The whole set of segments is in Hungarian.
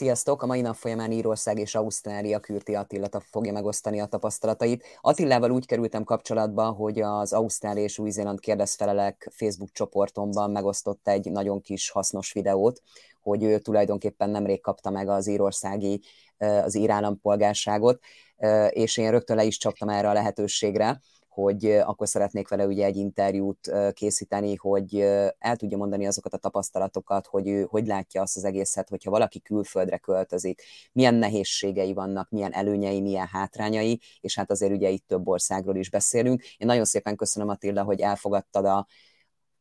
Sziasztok! A mai nap folyamán Írország és Ausztrália Kürti Attila fogja megosztani a tapasztalatait. Attilával úgy kerültem kapcsolatba, hogy az Ausztrál és Új-Zéland kérdezfelelek Facebook csoportomban megosztott egy nagyon kis hasznos videót, hogy ő tulajdonképpen nemrég kapta meg az írországi, az ír állampolgárságot, és én rögtön le is csaptam erre a lehetőségre, hogy akkor szeretnék vele ugye egy interjút készíteni, hogy el tudja mondani azokat a tapasztalatokat, hogy ő hogy látja azt az egészet, hogyha valaki külföldre költözik, milyen nehézségei vannak, milyen előnyei, milyen hátrányai, és hát azért ugye itt több országról is beszélünk. Én nagyon szépen köszönöm Attila, hogy elfogadtad a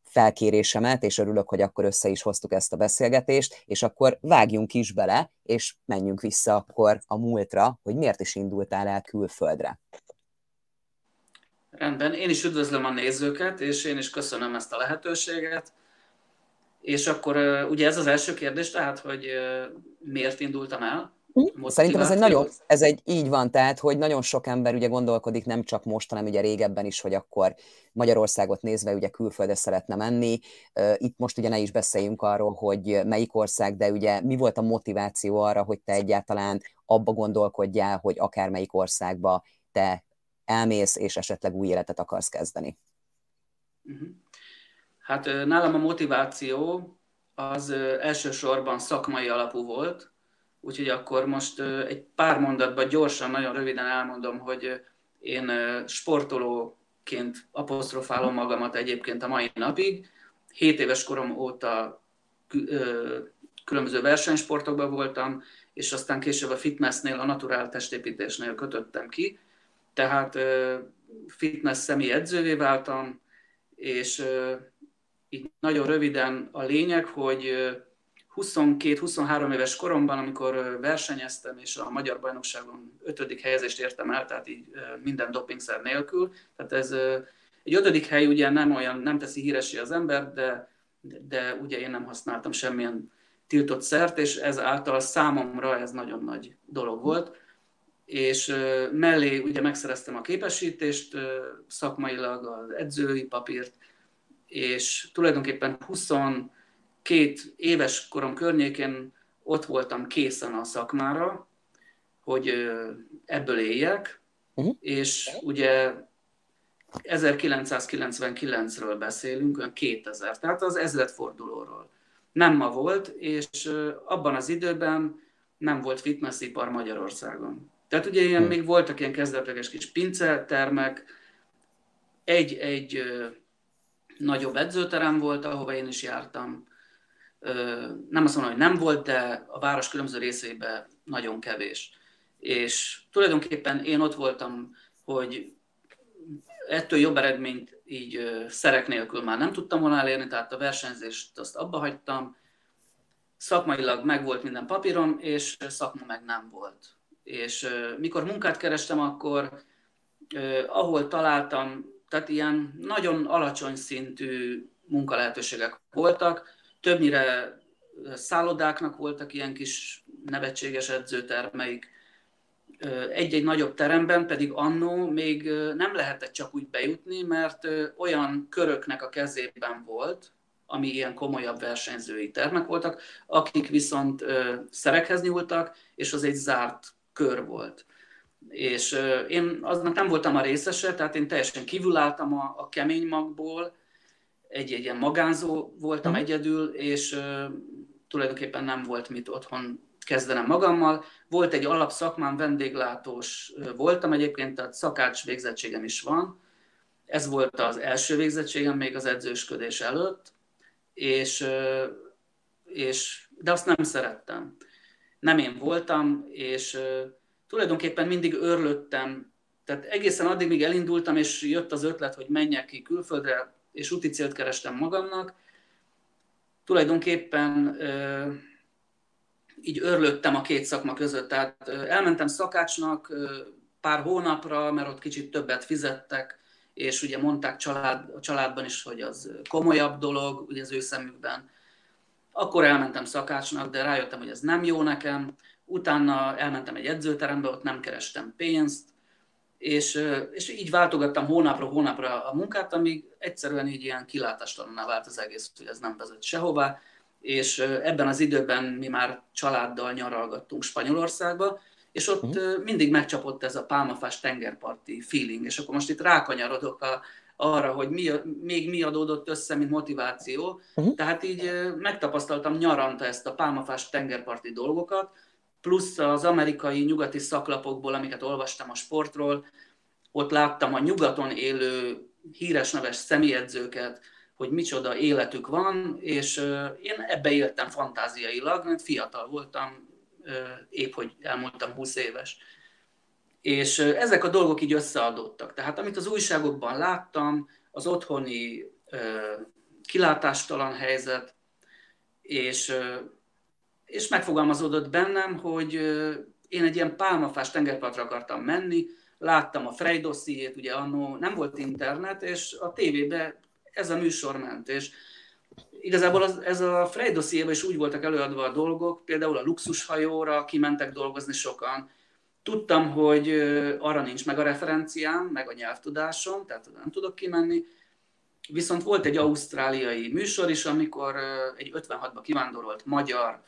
felkérésemet, és örülök, hogy akkor össze is hoztuk ezt a beszélgetést, és akkor vágjunk is bele, és menjünk vissza akkor a múltra, hogy miért is indultál el külföldre. Rendben, én is üdvözlöm a nézőket, és én is köszönöm ezt a lehetőséget. És akkor ugye ez az első kérdés, tehát, hogy miért indultam el? Hm? Szerintem ez egy nagyon, ez egy így van, tehát, hogy nagyon sok ember ugye gondolkodik nem csak most, hanem ugye régebben is, hogy akkor Magyarországot nézve ugye külföldre szeretne menni. Itt most ugye ne is beszéljünk arról, hogy melyik ország, de ugye mi volt a motiváció arra, hogy te egyáltalán abba gondolkodjál, hogy akármelyik országba te elmész, és esetleg új életet akarsz kezdeni? Mhm. Hát nálam a motiváció az elsősorban szakmai alapú volt, úgyhogy akkor most egy pár mondatban gyorsan, nagyon röviden elmondom, hogy én sportolóként apostrofálom magamat egyébként a mai napig. 7 éves korom óta különböző versenysportokban voltam, és aztán később a fitnessnél, a naturál testépítésnél kötöttem ki tehát fitness személy edzővé váltam, és így nagyon röviden a lényeg, hogy 22-23 éves koromban, amikor versenyeztem, és a Magyar Bajnokságon ötödik helyezést értem el, tehát így minden dopingszer nélkül. Tehát ez egy ötödik hely ugye nem olyan, nem teszi híresé az ember, de, de ugye én nem használtam semmilyen tiltott szert, és ezáltal számomra ez nagyon nagy dolog volt és mellé ugye megszereztem a képesítést, szakmailag az edzői papírt, és tulajdonképpen 22 éves korom környékén ott voltam készen a szakmára, hogy ebből éljek, uh-huh. és ugye 1999-ről beszélünk, olyan 2000, tehát az ezredfordulóról. Nem ma volt, és abban az időben nem volt fitnessipar Magyarországon. Tehát ugye ilyen, hmm. még voltak ilyen kezdetleges kis pincetermek, egy, egy ö, nagyobb edzőterem volt, ahova én is jártam. Ö, nem azt mondom, hogy nem volt, de a város különböző részeiben nagyon kevés. És tulajdonképpen én ott voltam, hogy ettől jobb eredményt így ö, szerek nélkül már nem tudtam volna elérni, tehát a versenyzést azt abba hagytam. Szakmailag megvolt minden papírom, és szakma meg nem volt és mikor munkát kerestem, akkor ahol találtam, tehát ilyen nagyon alacsony szintű munkalehetőségek voltak, többnyire szállodáknak voltak ilyen kis nevetséges edzőtermeik, egy-egy nagyobb teremben pedig annó még nem lehetett csak úgy bejutni, mert olyan köröknek a kezében volt, ami ilyen komolyabb versenyzői termek voltak, akik viszont szerekhez nyúltak, és az egy zárt kör volt. És én aznak nem voltam a részese, tehát én teljesen kívülálltam a, a kemény magból, egy, egy ilyen magánzó voltam hmm. egyedül, és tulajdonképpen nem volt mit otthon kezdenem magammal. Volt egy alapszakmám, vendéglátós voltam egyébként, tehát szakács végzettségem is van. Ez volt az első végzettségem még az edzősködés előtt, és, és, de azt nem szerettem nem én voltam, és tulajdonképpen mindig örlöttem. Tehát egészen addig, míg elindultam, és jött az ötlet, hogy menjek ki külföldre, és úti célt kerestem magamnak, tulajdonképpen így örlöttem a két szakma között. Tehát elmentem szakácsnak pár hónapra, mert ott kicsit többet fizettek, és ugye mondták család, a családban is, hogy az komolyabb dolog, ugye az ő szemükben akkor elmentem szakácsnak, de rájöttem, hogy ez nem jó nekem. Utána elmentem egy edzőterembe, ott nem kerestem pénzt, és, és így váltogattam hónapra hónapra a munkát, amíg egyszerűen így ilyen kilátástalanná vált az egész, hogy ez nem vezet sehová. és ebben az időben mi már családdal nyaralgattunk Spanyolországba, és ott uh-huh. mindig megcsapott ez a pálmafás tengerparti feeling, és akkor most itt rákanyarodok a, arra, hogy mi, még mi adódott össze, mint motiváció. Uh-huh. Tehát így megtapasztaltam nyaranta ezt a pálmafás tengerparti dolgokat, plusz az amerikai nyugati szaklapokból, amiket olvastam a sportról, ott láttam a nyugaton élő híres neves személyedzőket, hogy micsoda életük van, és én ebbe éltem fantáziailag, mert fiatal voltam, épp hogy elmondtam 20 éves. És ezek a dolgok így összeadottak. Tehát amit az újságokban láttam, az otthoni kilátástalan helyzet, és, és megfogalmazódott bennem, hogy én egy ilyen pálmafás tengerpartra akartam menni, láttam a Frey dossziét, ugye annó nem volt internet, és a tévébe ez a műsor ment, és igazából az, ez a Frey dossziében is úgy voltak előadva a dolgok, például a luxushajóra kimentek dolgozni sokan, Tudtam, hogy arra nincs meg a referenciám, meg a nyelvtudásom, tehát nem tudok kimenni. Viszont volt egy ausztráliai műsor is, amikor egy 56-ba kivándorolt magyar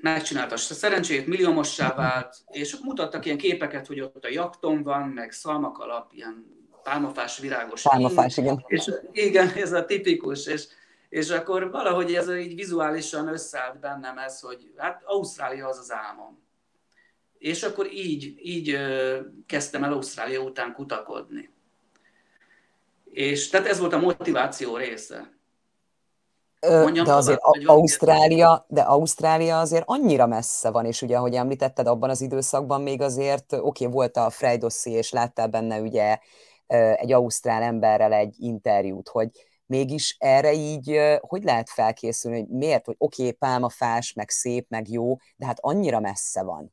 megcsinálta a szerencsét, milliómossá vált, és mutattak ilyen képeket, hogy ott a jakton van, meg szalmakalap, ilyen pálmafás virágos. Pálmafás, igen. És igen, ez a tipikus, és, és akkor valahogy ez így vizuálisan összeállt bennem ez, hogy hát Ausztrália az az álmom. És akkor így, így kezdtem el Ausztrália után kutakodni. És tehát ez volt a motiváció része. Mondjam de azért tovább, Ausztrália, de Ausztrália azért annyira messze van, és ugye, ahogy említetted, abban az időszakban még azért, oké, okay, volt a Freydossi, és láttál benne ugye egy ausztrál emberrel egy interjút, hogy mégis erre így hogy lehet felkészülni, hogy miért, hogy oké, okay, pálmafás, meg szép, meg jó, de hát annyira messze van.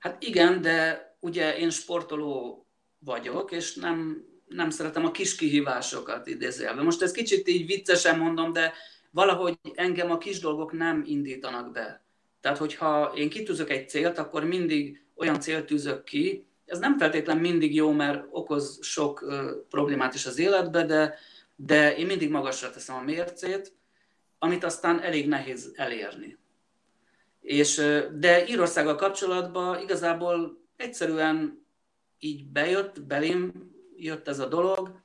Hát igen, de ugye én sportoló vagyok, és nem, nem szeretem a kis kihívásokat idézélve. Most ez kicsit így viccesen mondom, de valahogy engem a kis dolgok nem indítanak be. Tehát, hogyha én kitűzök egy célt, akkor mindig olyan célt tűzök ki, ez nem feltétlen mindig jó, mert okoz sok ö, problémát is az életbe, de, de én mindig magasra teszem a mércét, amit aztán elég nehéz elérni. És, de Írországgal kapcsolatban igazából egyszerűen így bejött, belém jött ez a dolog,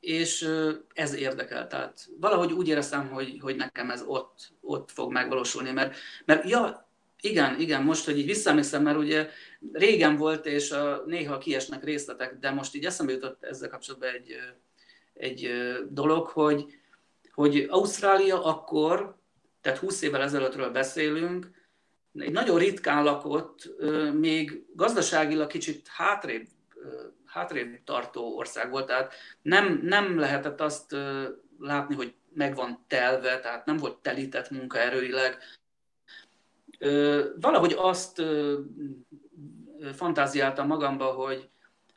és ez érdekel. Tehát valahogy úgy éreztem, hogy, hogy nekem ez ott, ott fog megvalósulni, mert, mert ja, igen, igen, most, hogy így visszaemlékszem, mert ugye régen volt, és a, néha kiesnek részletek, de most így eszembe jutott ezzel kapcsolatban egy, egy dolog, hogy, hogy Ausztrália akkor, tehát 20 évvel ezelőttről beszélünk, egy nagyon ritkán lakott, még gazdaságilag kicsit hátrébb, hátrébb tartó ország volt, tehát nem, nem lehetett azt látni, hogy meg van telve, tehát nem volt telített munkaerőileg. Valahogy azt fantáziáltam magamba, hogy,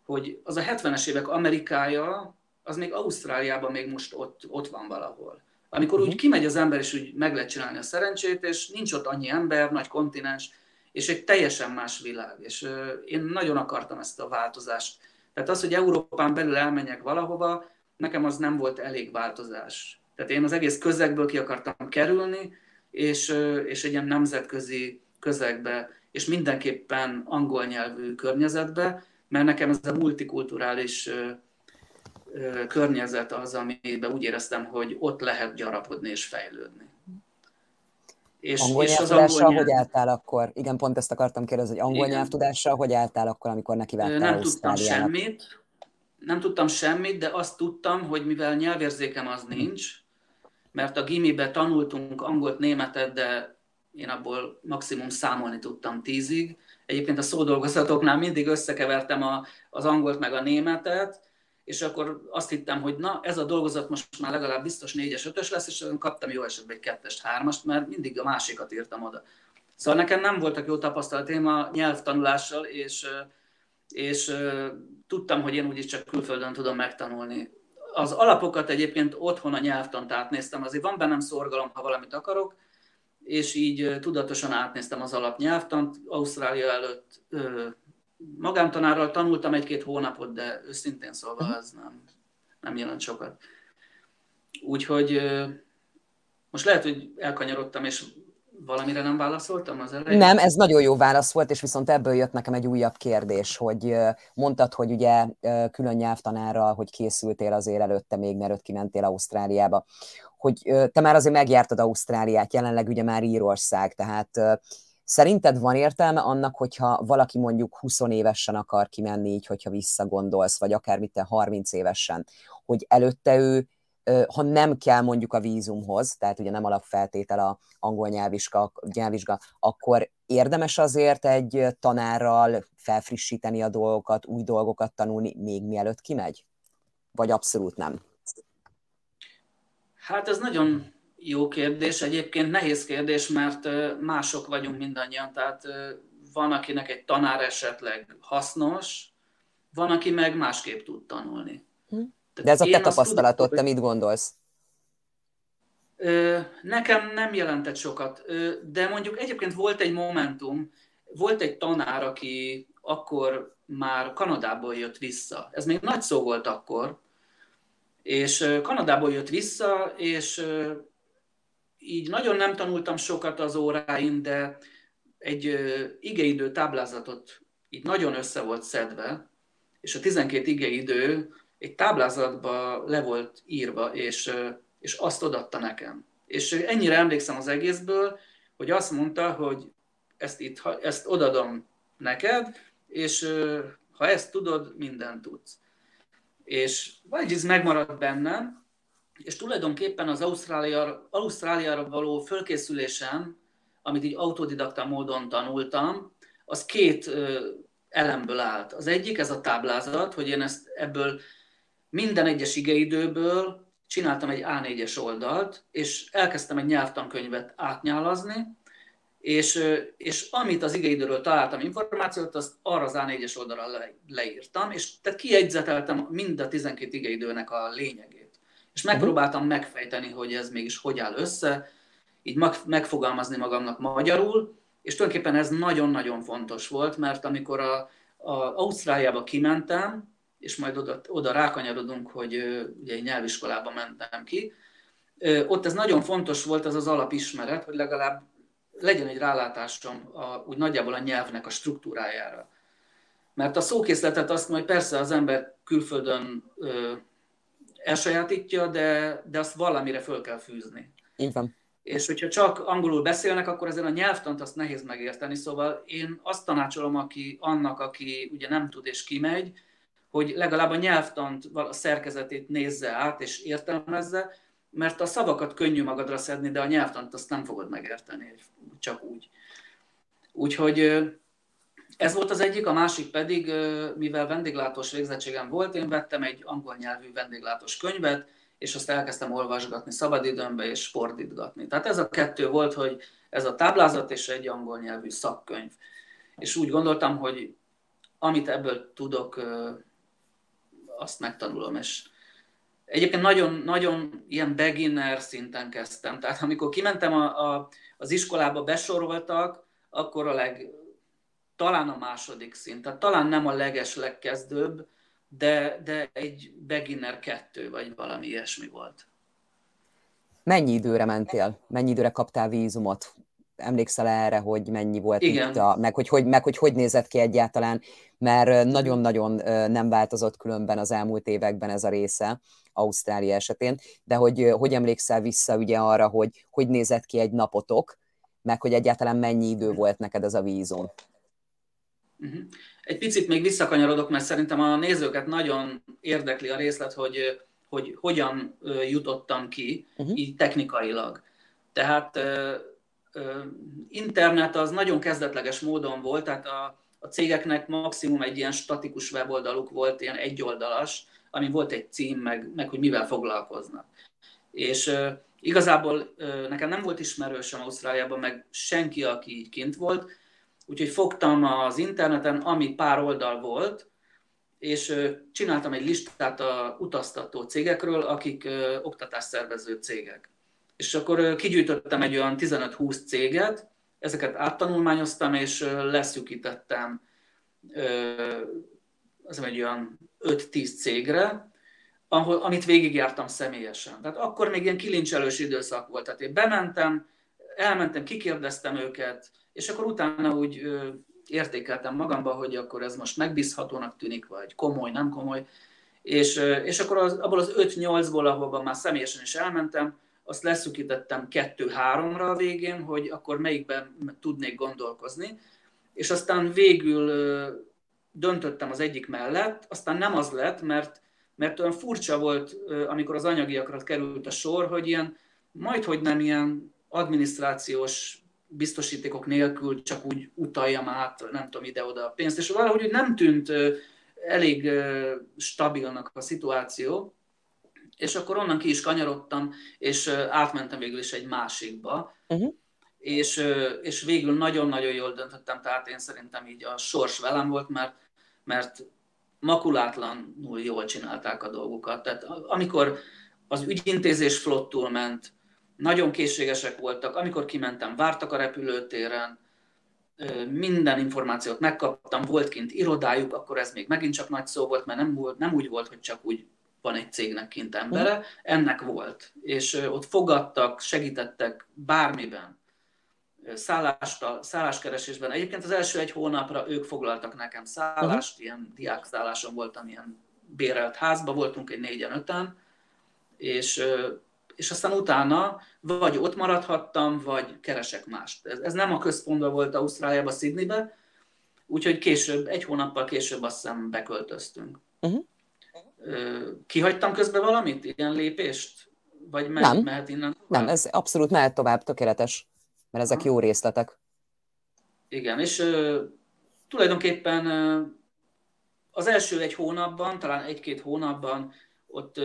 hogy az a 70-es évek Amerikája, az még Ausztráliában még most ott, ott van valahol. Amikor úgy mhm. kimegy az ember, és úgy meg lehet csinálni a szerencsét, és nincs ott annyi ember, nagy kontinens, és egy teljesen más világ. És én nagyon akartam ezt a változást. Tehát az, hogy Európán belül elmenjek valahova, nekem az nem volt elég változás. Tehát én az egész közegből ki akartam kerülni, és, és egy ilyen nemzetközi közegbe, és mindenképpen angol nyelvű környezetbe, mert nekem ez a multikulturális környezet az, amiben úgy éreztem, hogy ott lehet gyarapodni és fejlődni. És, angol és az angol nyelv... hogy álltál akkor? Igen, pont ezt akartam kérdezni, hogy angol Igen. nyelvtudással hogy álltál akkor, amikor nekivágtál Nem tudtam semmit, nem tudtam semmit, de azt tudtam, hogy mivel nyelvérzékem az nincs, mert a gimibe tanultunk angolt, németet, de én abból maximum számolni tudtam tízig. Egyébként a szódolgozatoknál mindig összekevertem a, az angolt meg a németet, és akkor azt hittem, hogy na, ez a dolgozat most már legalább biztos 4-es, 5-ös lesz, és kaptam jó esetben egy 2-est, 3-ast, mert mindig a másikat írtam oda. Szóval nekem nem voltak jó tapasztalataim a nyelvtanulással, és, és tudtam, hogy én úgyis csak külföldön tudom megtanulni. Az alapokat egyébként otthon a nyelvtant átnéztem, azért van bennem szorgalom, ha valamit akarok, és így tudatosan átnéztem az alapnyelvtant. Ausztrália előtt magántanárral tanultam egy-két hónapot, de őszintén szólva ez nem, nem jelent sokat. Úgyhogy most lehet, hogy elkanyarodtam, és valamire nem válaszoltam az elején? Nem, ez nagyon jó válasz volt, és viszont ebből jött nekem egy újabb kérdés, hogy mondtad, hogy ugye külön nyelvtanárral, hogy készültél azért előtte még, mielőtt kimentél Ausztráliába, hogy te már azért megjártad Ausztráliát, jelenleg ugye már Írország, tehát Szerinted van értelme annak, hogyha valaki mondjuk 20 évesen akar kimenni, így, hogyha visszagondolsz, vagy akár mit 30 évesen, hogy előtte ő ha nem kell mondjuk a vízumhoz, tehát ugye nem alapfeltétel a angol nyelvvizsga, nyelvvizsga, akkor érdemes azért egy tanárral felfrissíteni a dolgokat, új dolgokat tanulni, még mielőtt kimegy? Vagy abszolút nem? Hát ez nagyon jó kérdés. Egyébként nehéz kérdés, mert mások vagyunk mindannyian. Tehát van, akinek egy tanár esetleg hasznos, van, aki meg másképp tud tanulni. Hm. De ez a te tapasztalatod, tudom, te mit gondolsz? Nekem nem jelentett sokat, de mondjuk egyébként volt egy momentum, volt egy tanár, aki akkor már Kanadából jött vissza. Ez még nagy szó volt akkor, és Kanadából jött vissza, és így nagyon nem tanultam sokat az óráin, de egy igeidő táblázatot így nagyon össze volt szedve, és a 12 igeidő egy táblázatba le volt írva, és, és azt odatta nekem. És ennyire emlékszem az egészből, hogy azt mondta, hogy ezt, itt, ezt odadom neked, és ha ezt tudod, mindent tudsz. És vagy ez megmaradt bennem, és tulajdonképpen az Ausztrália, Ausztráliára való fölkészülésen, amit így autodidakta módon tanultam, az két elemből állt. Az egyik ez a táblázat, hogy én ezt ebből minden egyes igeidőből csináltam egy A4-es oldalt, és elkezdtem egy nyelvtankönyvet átnyálazni, és, és amit az igeidőről találtam információt, azt arra az A4-es oldalra le, leírtam, és tehát kiegyzeteltem mind a 12 igeidőnek a lényegét. És megpróbáltam megfejteni, hogy ez mégis hogy áll össze, így megfogalmazni magamnak magyarul, és tulajdonképpen ez nagyon-nagyon fontos volt, mert amikor a, a Ausztráliába kimentem, és majd oda, oda rákanyarodunk, hogy ugye egy nyelviskolába mentem ki. Ott ez nagyon fontos volt, ez az alapismeret, hogy legalább legyen egy rálátásom a, úgy nagyjából a nyelvnek a struktúrájára. Mert a szókészletet azt majd persze az ember külföldön elsajátítja, de, de azt valamire föl kell fűzni. Így van. És hogyha csak angolul beszélnek, akkor ezen a nyelvtant azt nehéz megérteni. Szóval én azt tanácsolom aki, annak, aki ugye nem tud és kimegy, hogy legalább a nyelvtant, a szerkezetét nézze át és értelmezze, mert a szavakat könnyű magadra szedni, de a nyelvtant azt nem fogod megérteni, csak úgy. Úgyhogy ez volt az egyik, a másik pedig, mivel vendéglátós végzettségem volt, én vettem egy angol nyelvű vendéglátós könyvet, és azt elkezdtem olvasgatni szabadidőmbe és sportítgatni. Tehát ez a kettő volt, hogy ez a táblázat és egy angol nyelvű szakkönyv. És úgy gondoltam, hogy amit ebből tudok azt megtanulom, és egyébként nagyon, nagyon ilyen beginner szinten kezdtem. Tehát amikor kimentem a, a, az iskolába, besoroltak, akkor a leg, talán a második szint, tehát talán nem a leges legkezdőbb, de, de egy beginner kettő, vagy valami ilyesmi volt. Mennyi időre mentél? Mennyi időre kaptál vízumot? Emlékszel erre, hogy mennyi volt Igen. itt, a, meg, hogy, hogy, meg hogy hogy nézett ki egyáltalán, mert nagyon-nagyon nem változott különben az elmúlt években ez a része Ausztrália esetén, de hogy, hogy emlékszel vissza ugye arra, hogy hogy nézett ki egy napotok, meg hogy egyáltalán mennyi idő volt neked ez a vízum? Mhm. Egy picit még visszakanyarodok, mert szerintem a nézőket nagyon érdekli a részlet, hogy, hogy hogyan jutottam ki, uh-huh. így technikailag. Tehát internet az nagyon kezdetleges módon volt, tehát a, a cégeknek maximum egy ilyen statikus weboldaluk volt, ilyen egyoldalas, ami volt egy cím, meg, meg hogy mivel foglalkoznak. És igazából nekem nem volt ismerősöm Ausztráliában, meg senki, aki így kint volt, úgyhogy fogtam az interneten, ami pár oldal volt, és csináltam egy listát a utaztató cégekről, akik oktatásszervező cégek és akkor kigyűjtöttem egy olyan 15-20 céget, ezeket áttanulmányoztam, és leszűkítettem az egy olyan 5-10 cégre, ahol, amit végigjártam személyesen. Tehát akkor még ilyen kilincselős időszak volt. Tehát én bementem, elmentem, kikérdeztem őket, és akkor utána úgy értékeltem magamba, hogy akkor ez most megbízhatónak tűnik, vagy komoly, nem komoly. És, és akkor az, abból az 5-8-ból, ahol már személyesen is elmentem, azt leszükítettem kettő-háromra a végén, hogy akkor melyikben tudnék gondolkozni, és aztán végül döntöttem az egyik mellett, aztán nem az lett, mert, mert olyan furcsa volt, amikor az anyagiakra került a sor, hogy ilyen, majd hogy nem ilyen adminisztrációs biztosítékok nélkül csak úgy utaljam át, nem tudom, ide-oda a pénzt, és valahogy nem tűnt elég stabilnak a szituáció, és akkor onnan ki is kanyarodtam, és átmentem végül is egy másikba, uh-huh. és, és végül nagyon-nagyon jól döntöttem, tehát én szerintem így a sors velem volt, mert, mert makulátlanul jól csinálták a dolgukat. Tehát amikor az ügyintézés flottul ment, nagyon készségesek voltak, amikor kimentem, vártak a repülőtéren, minden információt megkaptam, volt kint irodájuk, akkor ez még megint csak nagy szó volt, mert nem, volt, nem úgy volt, hogy csak úgy van egy cégnek kint embere, ennek volt. És ott fogadtak, segítettek bármiben, szállást, szálláskeresésben. Egyébként az első egy hónapra ők foglaltak nekem szállást, uh-huh. ilyen diákszálláson voltam, ilyen bérelt házba, voltunk egy négyen, öten, és, és aztán utána vagy ott maradhattam, vagy keresek mást. Ez, ez nem a központban volt Ausztráliában, Sydneybe, úgyhogy később, egy hónappal később azt hiszem beköltöztünk. Uh-huh. Kihagytam közben valamit, ilyen lépést? Vagy me- nem. mehet innen? Nem, ez abszolút mehet tovább, tökéletes, mert ezek ha. jó részletek. Igen, és uh, tulajdonképpen uh, az első egy hónapban, talán egy-két hónapban ott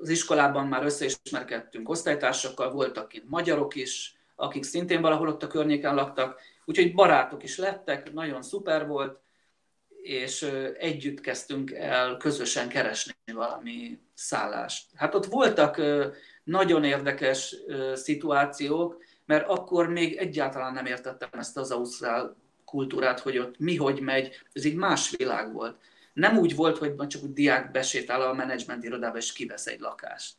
az iskolában már összeismerkedtünk osztálytársakkal, voltak kint magyarok is, akik szintén valahol ott a környéken laktak, úgyhogy barátok is lettek, nagyon szuper volt, és együtt kezdtünk el közösen keresni valami szállást. Hát ott voltak nagyon érdekes szituációk, mert akkor még egyáltalán nem értettem ezt az ausztrál kultúrát, hogy ott mi hogy megy, ez így más világ volt. Nem úgy volt, hogy csak úgy diák besétál a menedzsment irodába, és kivesz egy lakást.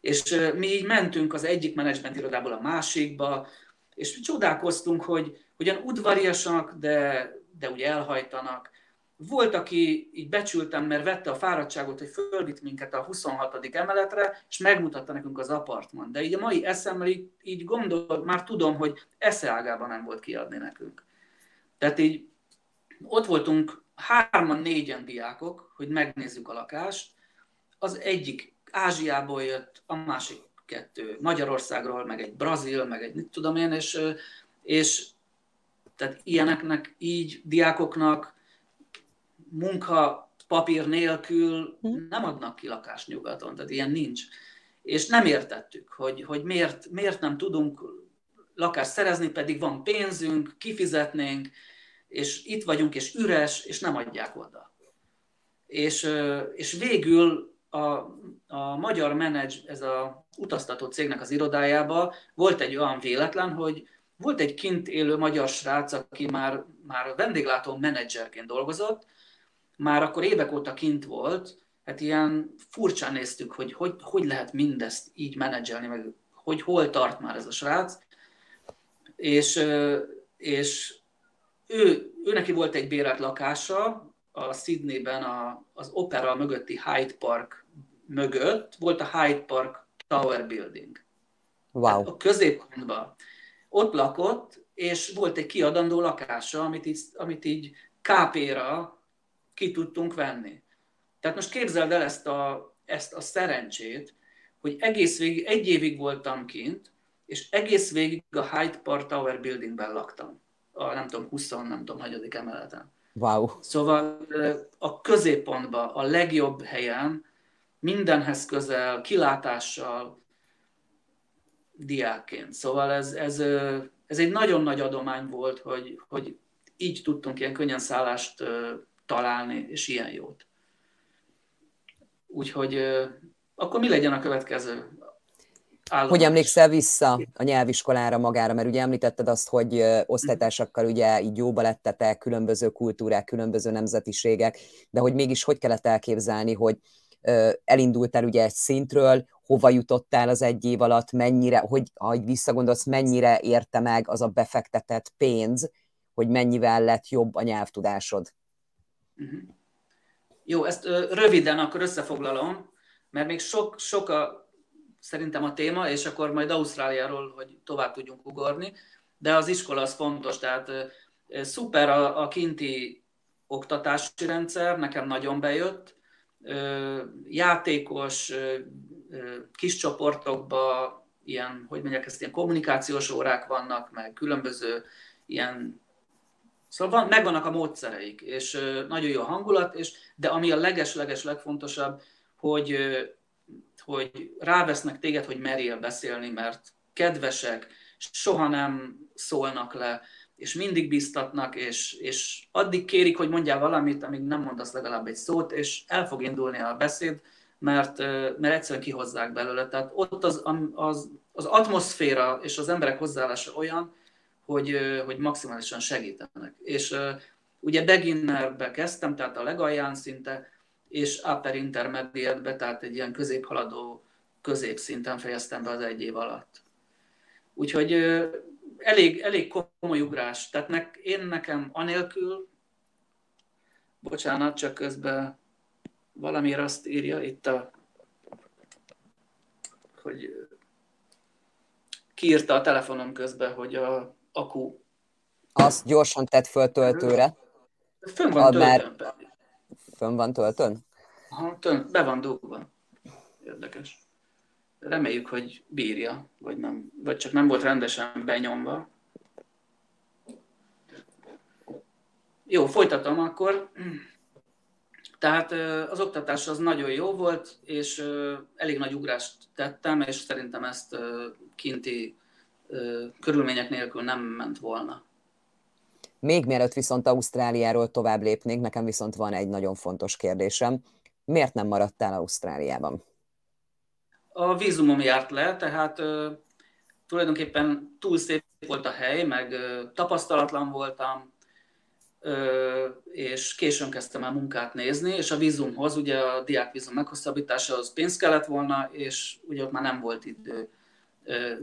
És mi így mentünk az egyik menedzsment irodából a másikba, és csodálkoztunk, hogy ugyan udvariasak, de, de úgy elhajtanak, volt, aki így becsültem, mert vette a fáradtságot, hogy fölvitt minket a 26. emeletre, és megmutatta nekünk az apartman. De így a mai eszemmel így, így gondol, már tudom, hogy eszeágában nem volt kiadni nekünk. Tehát így ott voltunk hárman, négyen diákok, hogy megnézzük a lakást. Az egyik Ázsiából jött, a másik kettő Magyarországról, meg egy Brazil, meg egy mit tudom én, és, és tehát ilyeneknek így diákoknak munka papír nélkül hm. nem adnak ki lakást nyugaton, tehát ilyen nincs. És nem értettük, hogy, hogy miért, miért nem tudunk lakást szerezni, pedig van pénzünk, kifizetnénk, és itt vagyunk, és üres, és nem adják oda. És, és végül a, a magyar menedzs, ez a utaztató cégnek az irodájába volt egy olyan véletlen, hogy volt egy kint élő magyar srác, aki már, már vendéglátó menedzserként dolgozott, már akkor évek óta kint volt, hát ilyen furcsán néztük, hogy hogy, hogy lehet mindezt így menedzselni, meg hogy hol tart már ez a srác. És, és ő, ő neki volt egy bérelt lakása a Sydneyben a, az opera mögötti Hyde Park mögött, volt a Hyde Park Tower Building. Wow. A középpontban. Ott lakott, és volt egy kiadandó lakása, amit így, amit így KP-ra ki tudtunk venni. Tehát most képzeld el ezt a, ezt a szerencsét, hogy egész végig, egy évig voltam kint, és egész végig a Hyde Park Tower Buildingben laktam. A nem tudom, 20, nem tudom, hagyadik emeleten. Wow. Szóval a középpontban, a legjobb helyen, mindenhez közel, kilátással, diákként. Szóval ez, ez, ez egy nagyon nagy adomány volt, hogy, hogy így tudtunk ilyen könnyen szállást találni, és ilyen jót. Úgyhogy akkor mi legyen a következő állomás? Hogy emlékszel vissza a nyelviskolára magára, mert ugye említetted azt, hogy osztálytársakkal ugye így jóba lettetek, különböző kultúrák, különböző nemzetiségek, de hogy mégis hogy kellett elképzelni, hogy elindultál ugye egy szintről, hova jutottál az egy év alatt, mennyire, hogy ha visszagondolsz, mennyire érte meg az a befektetett pénz, hogy mennyivel lett jobb a nyelvtudásod? Uh-huh. Jó, ezt röviden akkor összefoglalom, mert még sok, sok a, szerintem a téma, és akkor majd Ausztráliáról, hogy tovább tudjunk ugorni, de az iskola az fontos, tehát szuper a, a kinti oktatási rendszer, nekem nagyon bejött, játékos, kis csoportokba, ilyen, hogy mondják ezt, ilyen kommunikációs órák vannak, meg különböző ilyen Szóval van, megvannak a módszereik, és nagyon jó a hangulat, és, de ami a leges-leges legfontosabb, hogy, hogy rávesznek téged, hogy merjél beszélni, mert kedvesek, soha nem szólnak le, és mindig biztatnak, és, és addig kérik, hogy mondjál valamit, amíg nem mondasz legalább egy szót, és el fog indulni a beszéd, mert, mert egyszerűen kihozzák belőle. Tehát ott az, az, az atmoszféra és az emberek hozzáállása olyan, hogy, hogy maximálisan segítenek. És ugye beginnerbe kezdtem, tehát a legalján szinte, és upper intermediate tehát egy ilyen középhaladó középszinten fejeztem be az egy év alatt. Úgyhogy elég, elég komoly ugrás. Tehát nek, én nekem anélkül, bocsánat, csak közben valamiért azt írja itt a, hogy kiírta a telefonom közben, hogy a akku. Azt gyorsan tett föl töltőre. Fönn van töltőn. Fönn van töltőn? Aha, tön, be van dugva. Érdekes. Reméljük, hogy bírja, vagy nem. Vagy csak nem volt rendesen benyomva. Jó, folytatom akkor. Tehát az oktatás az nagyon jó volt, és elég nagy ugrást tettem, és szerintem ezt kinti körülmények nélkül nem ment volna. Még mielőtt viszont Ausztráliáról tovább lépnénk, nekem viszont van egy nagyon fontos kérdésem. Miért nem maradtál Ausztráliában? A vízumom járt le, tehát ö, tulajdonképpen túl szép volt a hely, meg ö, tapasztalatlan voltam, ö, és későn kezdtem el munkát nézni, és a vízumhoz, ugye a diákvízum meghosszabbításához pénz kellett volna, és ugye ott már nem volt idő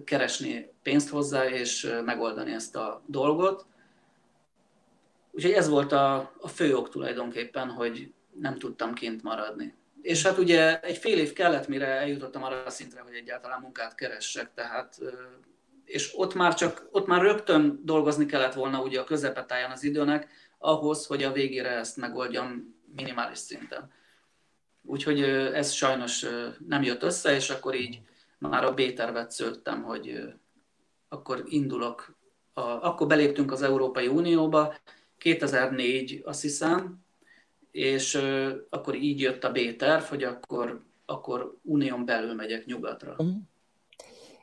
keresni pénzt hozzá, és megoldani ezt a dolgot. Úgyhogy ez volt a, a fő ok tulajdonképpen, hogy nem tudtam kint maradni. És hát ugye egy fél év kellett, mire eljutottam arra a szintre, hogy egyáltalán munkát keressek, tehát és ott már csak, ott már rögtön dolgozni kellett volna ugye a közepetáján az időnek, ahhoz, hogy a végére ezt megoldjam minimális szinten. Úgyhogy ez sajnos nem jött össze, és akkor így már a B-tervet szőttem, hogy akkor indulok. A, akkor beléptünk az Európai Unióba, 2004 azt hiszem, és akkor így jött a B-terv, hogy akkor, akkor unión belül megyek nyugatra. Uh-huh.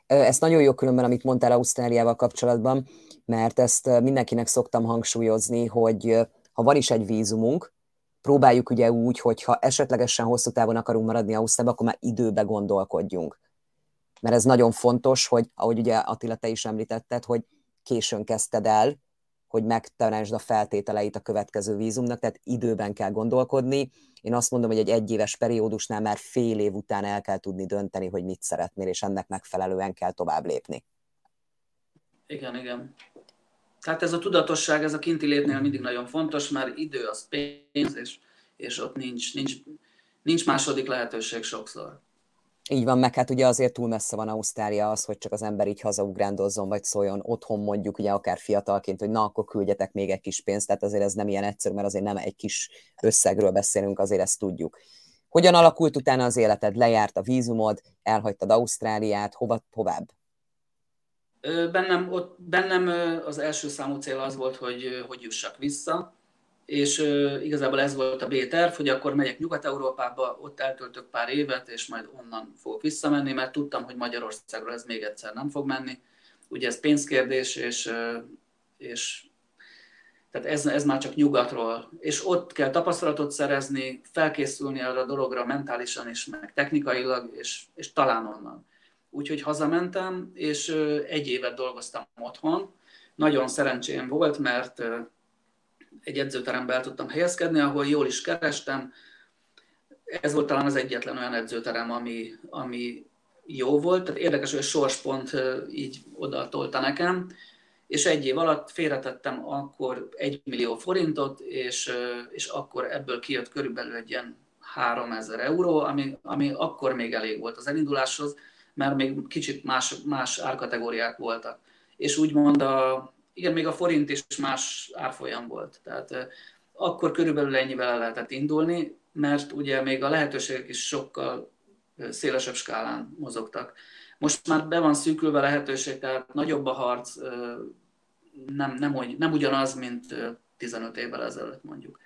Ezt nagyon jó különben, amit mondtál Ausztráliával kapcsolatban, mert ezt mindenkinek szoktam hangsúlyozni, hogy ha van is egy vízumunk, próbáljuk ugye úgy, hogy ha esetlegesen hosszú távon akarunk maradni Ausztráliában, akkor már időbe gondolkodjunk mert ez nagyon fontos, hogy ahogy ugye Attila te is említetted, hogy későn kezdted el, hogy megteremtsd a feltételeit a következő vízumnak, tehát időben kell gondolkodni. Én azt mondom, hogy egy egyéves periódusnál már fél év után el kell tudni dönteni, hogy mit szeretnél, és ennek megfelelően kell tovább lépni. Igen, igen. Tehát ez a tudatosság, ez a kinti létnél mindig nagyon fontos, mert idő az pénz, és, és ott nincs, nincs, nincs második lehetőség sokszor. Így van, meg hát ugye azért túl messze van Ausztrália az, hogy csak az ember így hazaugrándozson, vagy szóljon otthon mondjuk, ugye akár fiatalként, hogy na, akkor küldjetek még egy kis pénzt, tehát azért ez nem ilyen egyszerű, mert azért nem egy kis összegről beszélünk, azért ezt tudjuk. Hogyan alakult utána az életed? Lejárt a vízumod, elhagytad Ausztráliát, hova tovább? Bennem, ott, bennem az első számú cél az volt, hogy, hogy jussak vissza, és igazából ez volt a B-terv, hogy akkor megyek Nyugat-Európába, ott eltöltök pár évet, és majd onnan fogok visszamenni, mert tudtam, hogy Magyarországról ez még egyszer nem fog menni. Ugye ez pénzkérdés, és, és tehát ez, ez már csak nyugatról. És ott kell tapasztalatot szerezni, felkészülni arra a dologra mentálisan is, meg technikailag, és, és talán onnan. Úgyhogy hazamentem, és egy évet dolgoztam otthon. Nagyon szerencsém volt, mert egy edzőterembe el tudtam helyezkedni, ahol jól is kerestem. ez volt talán az egyetlen olyan edzőterem, ami, ami jó volt. Tehát érdekes, hogy a sorspont így oda tolta nekem, és egy év alatt félretettem akkor egy millió forintot, és, és akkor ebből kijött körülbelül egy ilyen 3000 euró, ami, ami akkor még elég volt az elinduláshoz, mert még kicsit más, más árkategóriák voltak. És úgymond a, igen, még a forint is más árfolyam volt. Tehát akkor körülbelül ennyivel el lehetett indulni, mert ugye még a lehetőségek is sokkal szélesebb skálán mozogtak. Most már be van szűkülve lehetőség, tehát nagyobb a harc, nem, nem, nem ugyanaz, mint 15 évvel ezelőtt mondjuk.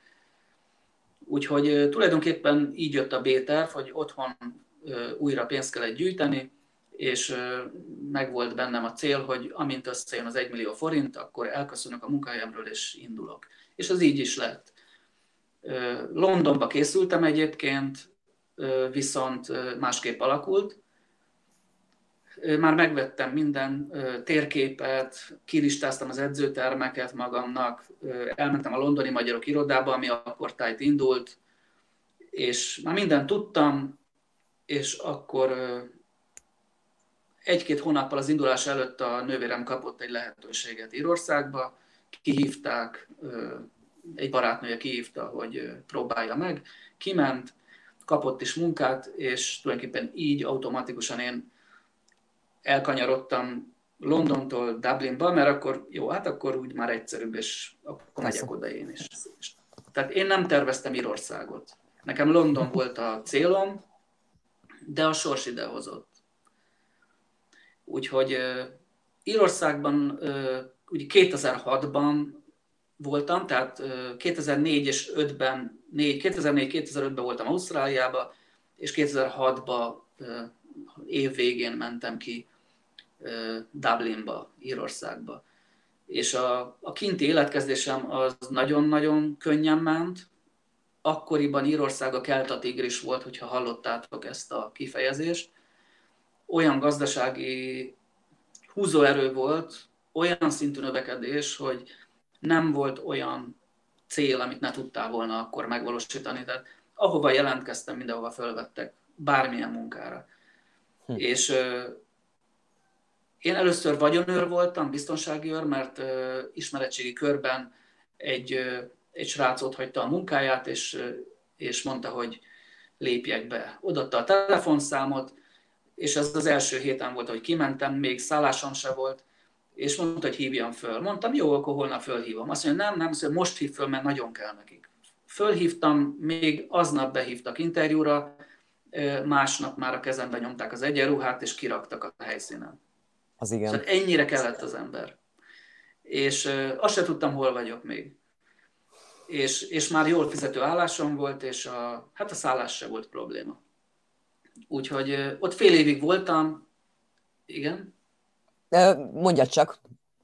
Úgyhogy tulajdonképpen így jött a B-terv, hogy otthon újra pénzt kellett gyűjteni, és meg volt bennem a cél, hogy amint összejön az 1 millió forint, akkor elköszönök a munkahelyemről és indulok. És az így is lett. Londonba készültem egyébként, viszont másképp alakult. Már megvettem minden térképet, kilistáztam az edzőtermeket magamnak, elmentem a londoni magyarok irodába, ami akkor tájt indult, és már mindent tudtam, és akkor egy-két hónappal az indulás előtt a nővérem kapott egy lehetőséget Írországba, kihívták, egy barátnője kihívta, hogy próbálja meg, kiment, kapott is munkát, és tulajdonképpen így automatikusan én elkanyarodtam Londontól Dublinba, mert akkor jó, hát akkor úgy már egyszerűbb, és akkor megyek oda én is. Tehát én nem terveztem Írországot. Nekem London volt a célom, de a sors idehozott. Úgyhogy Írországban ugye 2006-ban voltam, tehát 2004 és 5-ben, 2004-2005-ben voltam Ausztráliába, és 2006-ban év végén mentem ki Dublinba, Írországba. És a, a kinti életkezdésem az nagyon-nagyon könnyen ment. Akkoriban Írország a Kelta Tigris volt, hogyha hallottátok ezt a kifejezést. Olyan gazdasági húzóerő volt, olyan szintű növekedés, hogy nem volt olyan cél, amit ne tudtál volna akkor megvalósítani. Tehát ahova jelentkeztem, mindenhova fölvettek, bármilyen munkára. Hm. És ö, én először vagyonőr voltam, biztonsági őr, mert ö, ismeretségi körben egy, ö, egy srác ott hagyta a munkáját, és, ö, és mondta, hogy lépjek be. Odatta a telefonszámot, és ez az első héten volt, hogy kimentem, még szállásom se volt, és mondta, hogy hívjam föl. Mondtam, jó, akkor holnap fölhívom. Azt mondja, nem, nem, mondja, most hív föl, mert nagyon kell nekik. Fölhívtam, még aznap behívtak interjúra, másnap már a kezembe nyomták az egyenruhát, és kiraktak a helyszínen. Az igen. Szóval ennyire kellett az ember. És azt se tudtam, hol vagyok még. És, és már jól fizető állásom volt, és a, hát a szállás se volt probléma. Úgyhogy ott fél évig voltam, igen. Mondja csak,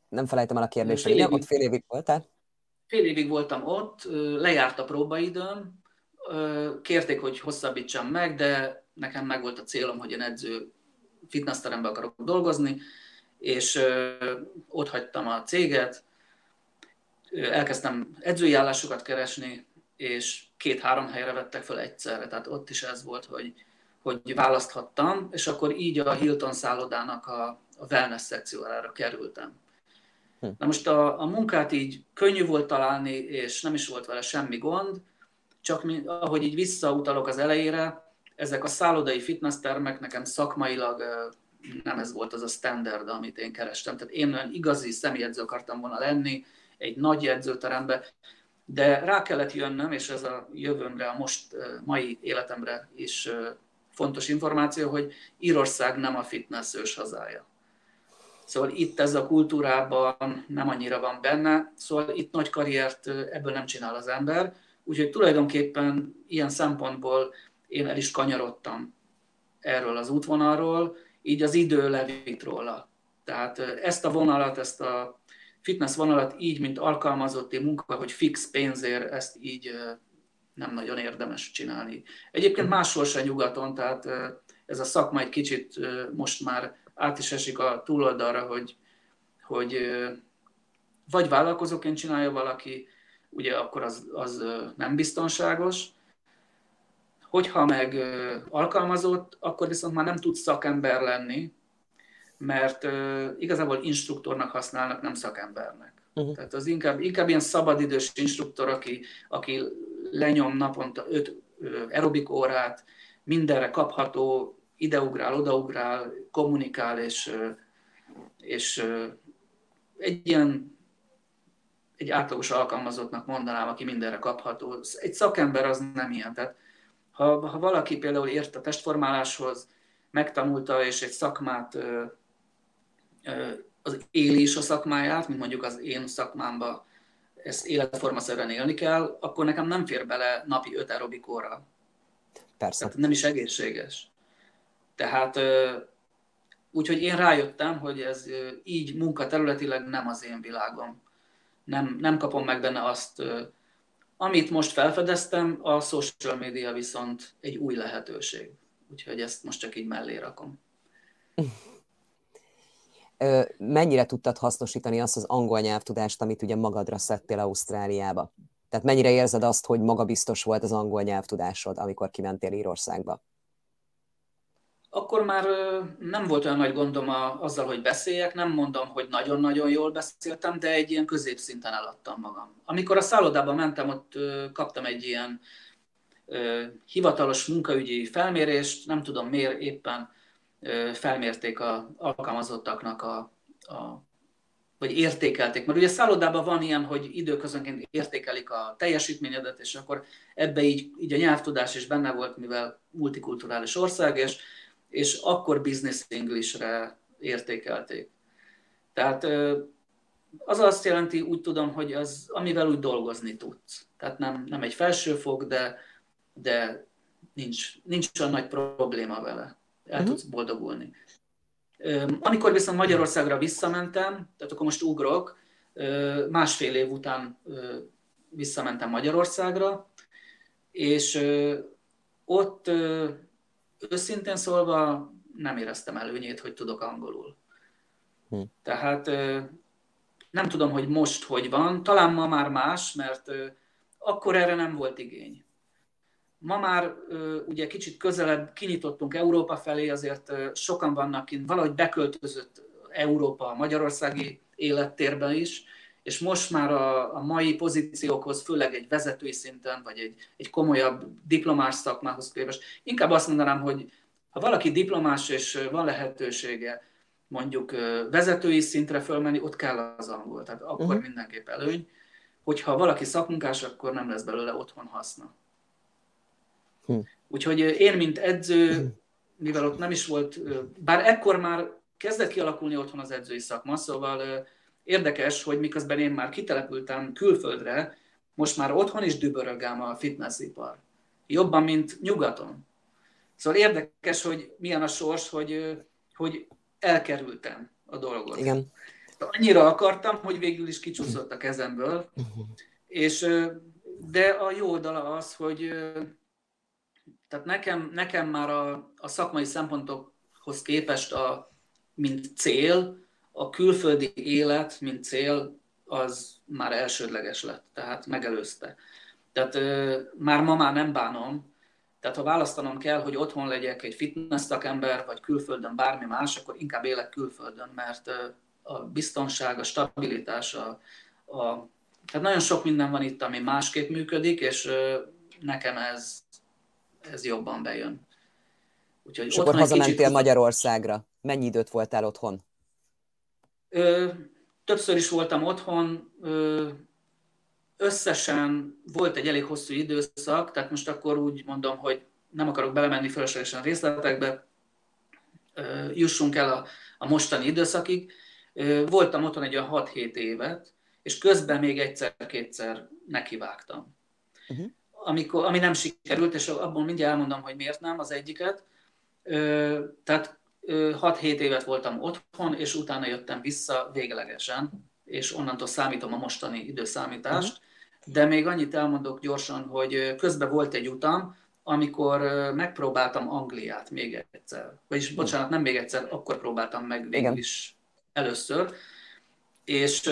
nem felejtem el a kérdést. Fél évig, ott fél évig voltál? Fél évig voltam ott, lejárt a próbaidőm, kérték, hogy hosszabbítsam meg, de nekem meg volt a célom, hogy én edző fitnessteremben akarok dolgozni, és ott hagytam a céget, elkezdtem edzői állásokat keresni, és két-három helyre vettek fel egyszerre, tehát ott is ez volt, hogy, hogy választhattam, és akkor így a Hilton szállodának a a wellness szekcióra kerültem. Hm. Na most a, a munkát így könnyű volt találni, és nem is volt vele semmi gond, csak mi, ahogy így visszautalok az elejére, ezek a szállodai fitness termek nekem szakmailag nem ez volt az a standard, amit én kerestem. Tehát én olyan igazi személyedző akartam volna lenni, egy nagy edzőterembe, de rá kellett jönnöm, és ez a jövőmre, a most mai életemre is fontos információ, hogy Írország nem a fitness ős hazája. Szóval itt ez a kultúrában nem annyira van benne, szóval itt nagy karriert ebből nem csinál az ember, úgyhogy tulajdonképpen ilyen szempontból én el is kanyarodtam erről az útvonalról, így az idő levitt róla. Tehát ezt a vonalat, ezt a fitness vonalat így, mint alkalmazotti munka, hogy fix pénzért, ezt így nem nagyon érdemes csinálni. Egyébként máshol sem nyugaton, tehát ez a szakma egy kicsit most már át is esik a túloldalra, hogy, hogy vagy vállalkozóként csinálja valaki, ugye akkor az, az nem biztonságos, Hogyha meg alkalmazott, akkor viszont már nem tud szakember lenni, mert igazából instruktornak használnak, nem szakembernek. Uh-huh. Tehát az inkább, inkább ilyen szabadidős instruktor, aki, aki lenyom naponta öt aerobik órát, mindenre kapható, ideugrál, odaugrál, kommunikál, és, és egy ilyen egy átlagos alkalmazottnak mondanám, aki mindenre kapható. Egy szakember az nem ilyen. Tehát ha, ha valaki például ért a testformáláshoz, megtanulta, és egy szakmát az éli is a szakmáját, mint mondjuk az én szakmámban ezt életformaszerűen élni kell, akkor nekem nem fér bele napi 5 aerobik óra. Persze. Tehát nem is egészséges. Tehát úgyhogy én rájöttem, hogy ez így munkaterületileg nem az én világom. Nem, nem kapom meg benne azt, amit most felfedeztem, a social media viszont egy új lehetőség. Úgyhogy ezt most csak így mellé rakom. mennyire tudtad hasznosítani azt az angol nyelvtudást, amit ugye magadra szedtél Ausztráliába? Tehát mennyire érzed azt, hogy magabiztos volt az angol nyelvtudásod, amikor kimentél Írországba? Akkor már nem volt olyan nagy gondom azzal, hogy beszéljek, nem mondom, hogy nagyon-nagyon jól beszéltem, de egy ilyen középszinten eladtam magam. Amikor a szállodába mentem, ott kaptam egy ilyen hivatalos munkaügyi felmérést, nem tudom miért éppen felmérték a alkalmazottaknak a, a vagy értékelték. Mert ugye szállodában van ilyen, hogy időközönként értékelik a teljesítményedet, és akkor ebbe így, így a nyelvtudás is benne volt, mivel multikulturális ország, és, és akkor business Englishre értékelték. Tehát az azt jelenti, úgy tudom, hogy az, amivel úgy dolgozni tudsz. Tehát nem, nem egy felsőfok, de, de nincs, nincs olyan nagy probléma vele el uh-huh. tudsz boldogulni. Amikor viszont Magyarországra visszamentem, tehát akkor most ugrok, másfél év után visszamentem Magyarországra, és ott őszintén szólva nem éreztem előnyét, hogy tudok angolul. Hm. Tehát nem tudom, hogy most hogy van, talán ma már más, mert akkor erre nem volt igény. Ma már ugye kicsit közelebb kinyitottunk Európa felé, azért sokan vannak kint, valahogy beköltözött Európa a magyarországi élettérben is, és most már a, a mai pozíciókhoz, főleg egy vezetői szinten, vagy egy, egy komolyabb diplomás szakmához képest, inkább azt mondanám, hogy ha valaki diplomás és van lehetősége mondjuk vezetői szintre fölmenni, ott kell az angol, tehát akkor uh-huh. mindenképp előny. Hogyha valaki szakmunkás, akkor nem lesz belőle otthon haszna. Hm. Úgyhogy én, mint edző, mivel ott nem is volt, bár ekkor már kezdett kialakulni otthon az edzői szakma, szóval érdekes, hogy miközben én már kitelepültem külföldre, most már otthon is dübörögám a fitnessipar. Jobban, mint nyugaton. Szóval érdekes, hogy milyen a sors, hogy, hogy elkerültem a dolgot. Igen. Annyira akartam, hogy végül is kicsúszott a kezemből, és de a jó oldala az, hogy tehát nekem, nekem már a, a szakmai szempontokhoz képest, a, mint cél, a külföldi élet, mint cél, az már elsődleges lett, tehát megelőzte. Tehát ö, már ma már nem bánom, tehát ha választanom kell, hogy otthon legyek egy fitness szakember, vagy külföldön bármi más, akkor inkább élek külföldön, mert a biztonság, a stabilitás, a, a, tehát nagyon sok minden van itt, ami másképp működik, és nekem ez, ez jobban bejön. Úgyhogy És akkor hazamentél kicsit... Magyarországra. Mennyi időt voltál otthon? Ö, többször is voltam otthon. Ö, összesen volt egy elég hosszú időszak, tehát most akkor úgy mondom, hogy nem akarok belemenni fölöslegesen részletekbe, ö, jussunk el a, a mostani időszakig. Ö, voltam otthon egy olyan 6-7 évet, és közben még egyszer-kétszer nekivágtam. Uh-huh amikor, ami nem sikerült, és abból mindjárt elmondom, hogy miért nem, az egyiket. Tehát 6-7 évet voltam otthon, és utána jöttem vissza véglegesen, és onnantól számítom a mostani időszámítást. De még annyit elmondok gyorsan, hogy közben volt egy utam, amikor megpróbáltam Angliát még egyszer. Vagyis, bocsánat, nem még egyszer, akkor próbáltam meg végül is először. És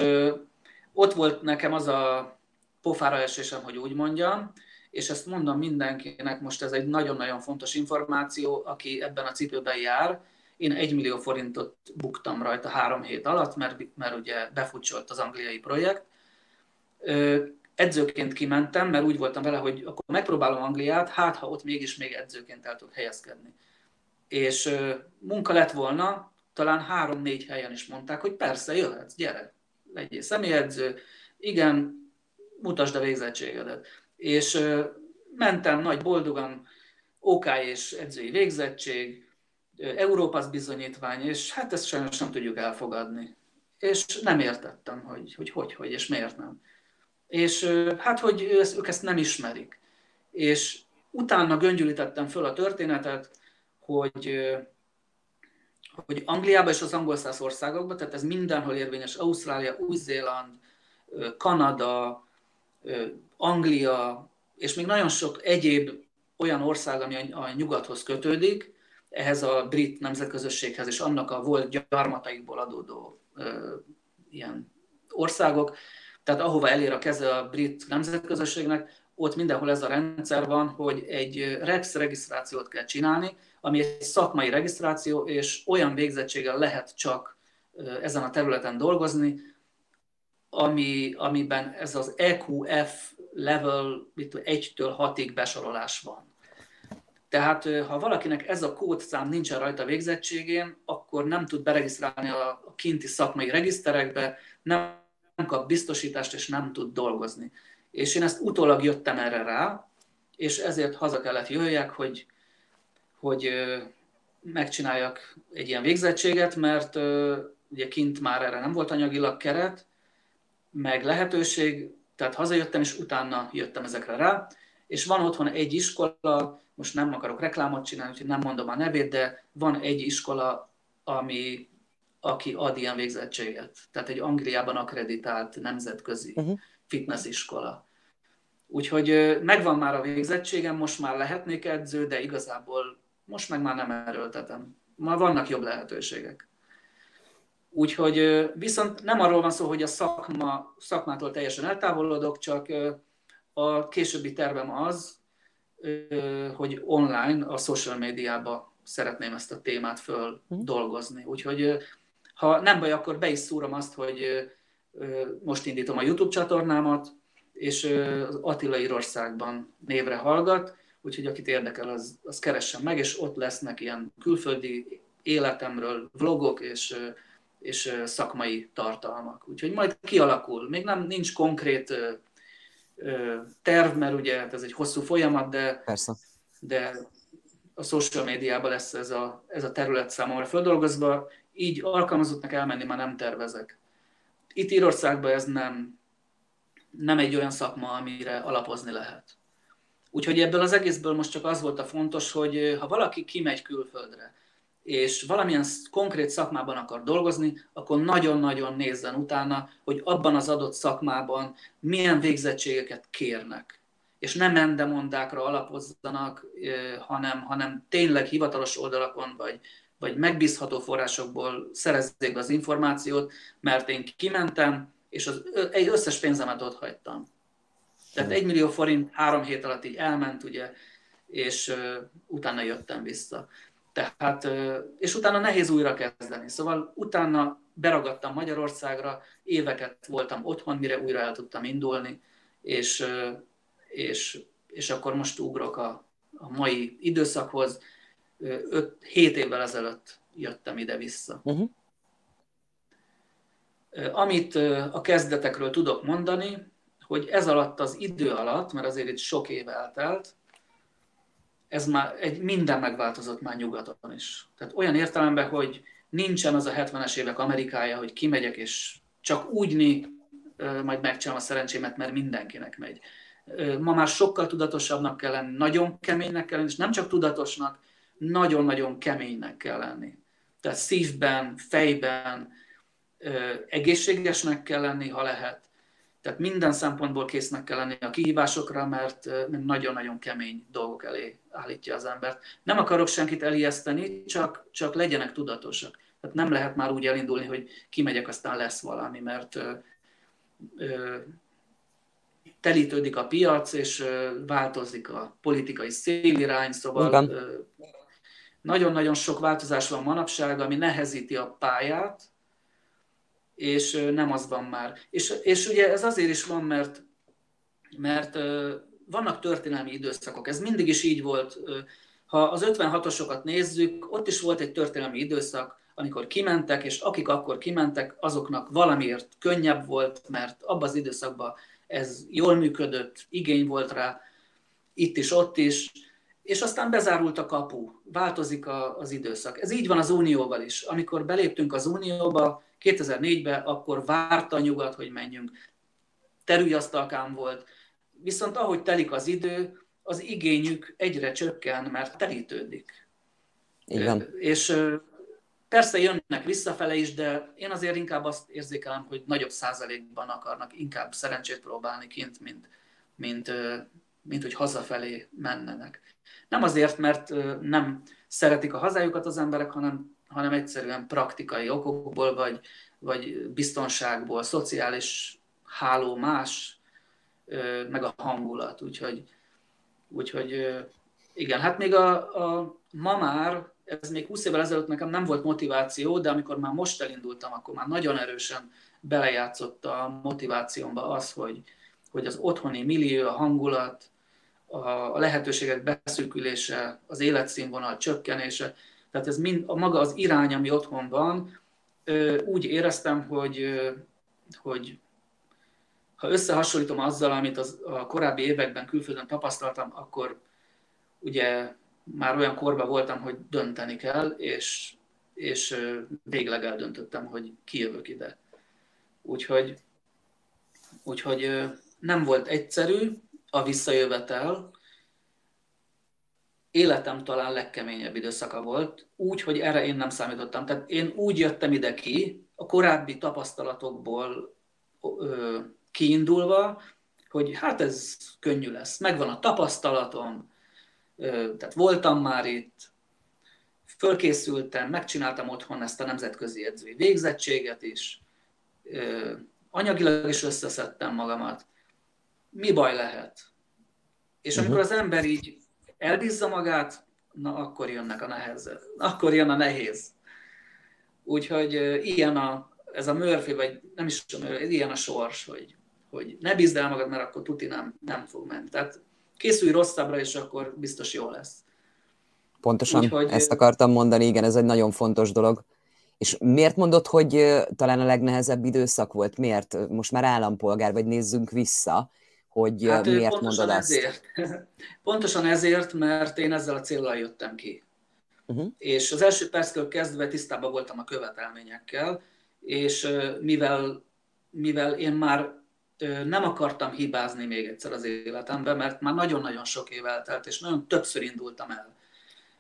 ott volt nekem az a pofára esésem, hogy úgy mondjam, és ezt mondom mindenkinek, most ez egy nagyon-nagyon fontos információ, aki ebben a cipőben jár, én egy millió forintot buktam rajta három hét alatt, mert, mert ugye befutcsolt az angliai projekt. Edzőként kimentem, mert úgy voltam vele, hogy akkor megpróbálom Angliát, hát ha ott mégis még edzőként el tudok helyezkedni. És munka lett volna, talán három-négy helyen is mondták, hogy persze, jöhetsz, gyere, legyél személyedző, igen, mutasd a végzettségedet. És mentem nagy boldogan, OK és edzői végzettség, Európasz bizonyítvány, és hát ezt sajnos nem tudjuk elfogadni. És nem értettem, hogy hogy, hogy, hogy és miért nem. És hát, hogy ők ezt nem ismerik. És utána göngyülítettem föl a történetet, hogy, hogy Angliában és az angol száz országokban, tehát ez mindenhol érvényes, Ausztrália, Új-Zéland, Kanada, Anglia, és még nagyon sok egyéb olyan ország, ami a nyugathoz kötődik, ehhez a brit nemzetközösséghez és annak a volt gyarmataikból adódó ö, ilyen országok, tehát ahova elér a keze a brit nemzetközösségnek, ott mindenhol ez a rendszer van, hogy egy REX regisztrációt kell csinálni, ami egy szakmai regisztráció, és olyan végzettséggel lehet csak ezen a területen dolgozni, ami, amiben ez az EQF level 1-től 6-ig besorolás van. Tehát ha valakinek ez a kódszám nincsen rajta végzettségén, akkor nem tud beregisztrálni a kinti szakmai regiszterekbe, nem kap biztosítást, és nem tud dolgozni. És én ezt utólag jöttem erre rá, és ezért haza kellett jöjjek, hogy, hogy megcsináljak egy ilyen végzettséget, mert ugye kint már erre nem volt anyagilag keret, meg lehetőség, tehát hazajöttem, és utána jöttem ezekre rá, és van otthon egy iskola, most nem akarok reklámot csinálni, úgyhogy nem mondom a nevét, de van egy iskola, ami, aki ad ilyen végzettséget. Tehát egy Angliában akreditált nemzetközi uh-huh. fitness iskola. Úgyhogy megvan már a végzettségem, most már lehetnék edző, de igazából most meg már nem erőltetem. Már vannak jobb lehetőségek. Úgyhogy viszont nem arról van szó, hogy a szakma, szakmától teljesen eltávolodok, csak a későbbi tervem az, hogy online, a social médiába szeretném ezt a témát föl mhm. dolgozni. Úgyhogy ha nem baj, akkor be is szúrom azt, hogy most indítom a YouTube csatornámat, és az Attila Írországban névre hallgat, úgyhogy akit érdekel, az, az keressen meg, és ott lesznek ilyen külföldi életemről vlogok és, és szakmai tartalmak. Úgyhogy majd kialakul. Még nem nincs konkrét terv, mert ugye hát ez egy hosszú folyamat, de, Persze. de a social médiában lesz ez a, ez a terület számomra földolgozva, így alkalmazottnak elmenni már nem tervezek. Itt Írországban ez nem, nem egy olyan szakma, amire alapozni lehet. Úgyhogy ebből az egészből most csak az volt a fontos, hogy ha valaki kimegy külföldre, és valamilyen konkrét szakmában akar dolgozni, akkor nagyon-nagyon nézzen utána, hogy abban az adott szakmában milyen végzettségeket kérnek. És nem mendemondákra alapozzanak, hanem, hanem tényleg hivatalos oldalakon, vagy, vagy megbízható forrásokból szerezzék az információt, mert én kimentem, és az, egy összes pénzemet ott hagytam. Tehát egy millió forint három hét alatt így elment, ugye, és uh, utána jöttem vissza. Tehát, és utána nehéz újra kezdeni. Szóval utána beragadtam Magyarországra, éveket voltam otthon, mire újra el tudtam indulni, és, és, és akkor most ugrok a, a mai időszakhoz. 5-7 évvel ezelőtt jöttem ide-vissza. Uh-huh. Amit a kezdetekről tudok mondani, hogy ez alatt az idő alatt, mert azért itt sok év eltelt, ez már egy, minden megváltozott már nyugaton is. Tehát olyan értelemben, hogy nincsen az a 70-es évek Amerikája, hogy kimegyek és csak úgy né, majd megcsinálom a szerencsémet, mert mindenkinek megy. Ma már sokkal tudatosabbnak kell lenni, nagyon keménynek kell lenni, és nem csak tudatosnak, nagyon-nagyon keménynek kell lenni. Tehát szívben, fejben, egészségesnek kell lenni, ha lehet, tehát minden szempontból késznek kell lenni a kihívásokra, mert nagyon-nagyon kemény dolgok elé állítja az embert. Nem akarok senkit elijeszteni, csak, csak legyenek tudatosak. Tehát nem lehet már úgy elindulni, hogy kimegyek, aztán lesz valami, mert ö, ö, telítődik a piac, és változik a politikai szélirány, szóval nagyon-nagyon sok változás van manapság, ami nehezíti a pályát, és nem az van már. És, és ugye ez azért is van, mert, mert vannak történelmi időszakok, ez mindig is így volt. Ha az 56-osokat nézzük, ott is volt egy történelmi időszak, amikor kimentek, és akik akkor kimentek, azoknak valamiért könnyebb volt, mert abban az időszakban ez jól működött, igény volt rá, itt is, ott is, és aztán bezárult a kapu, változik a, az időszak. Ez így van az Unióval is. Amikor beléptünk az Unióba 2004-ben, akkor várta a nyugat, hogy menjünk. Terülyasztalkám volt. Viszont ahogy telik az idő, az igényük egyre csökken, mert telítődik. Igen. És persze jönnek visszafele is, de én azért inkább azt érzékelem, hogy nagyobb százalékban akarnak inkább szerencsét próbálni kint, mint, mint, mint hogy hazafelé mennenek. Nem azért, mert nem szeretik a hazájukat az emberek, hanem, hanem egyszerűen praktikai okokból, vagy, vagy biztonságból, szociális háló más, meg a hangulat. Úgyhogy, úgyhogy igen, hát még a, a ma már, ez még 20 évvel ezelőtt nekem nem volt motiváció, de amikor már most elindultam, akkor már nagyon erősen belejátszott a motivációmba az, hogy, hogy az otthoni millió, a hangulat, a lehetőségek beszűkülése, az életszínvonal csökkenése, tehát ez mind, a maga az irány, ami otthon van, úgy éreztem, hogy, hogy ha összehasonlítom azzal, amit az, a korábbi években külföldön tapasztaltam, akkor ugye már olyan korban voltam, hogy dönteni kell, és, és végleg eldöntöttem, hogy kijövök ide. Úgyhogy, úgyhogy nem volt egyszerű, a visszajövetel életem talán legkeményebb időszaka volt, úgy, hogy erre én nem számítottam. Tehát én úgy jöttem ide ki, a korábbi tapasztalatokból ö, kiindulva, hogy hát ez könnyű lesz. Megvan a tapasztalatom, ö, tehát voltam már itt, fölkészültem, megcsináltam otthon ezt a nemzetközi edzői végzettséget is, ö, anyagilag is összeszedtem magamat mi baj lehet? És amikor uh-huh. az ember így elbízza magát, na akkor jönnek a nehezek, akkor jön a nehéz. Úgyhogy ilyen a, ez a Murphy, vagy nem is tudom, ilyen a sors, hogy, hogy ne bízd el magad, mert akkor tuti nem, nem fog menni. Tehát készülj rosszabbra, és akkor biztos jó lesz. Pontosan Úgyhogy, ezt akartam mondani, igen, ez egy nagyon fontos dolog. És miért mondod, hogy talán a legnehezebb időszak volt? Miért? Most már állampolgár vagy, nézzünk vissza hogy hát miért mondod ezért. ezt? Pontosan ezért, mert én ezzel a célral jöttem ki. Uh-huh. És az első perctől kezdve tisztában voltam a követelményekkel, és mivel, mivel én már nem akartam hibázni még egyszer az életemben, mert már nagyon-nagyon sok év eltelt, és nagyon többször indultam el.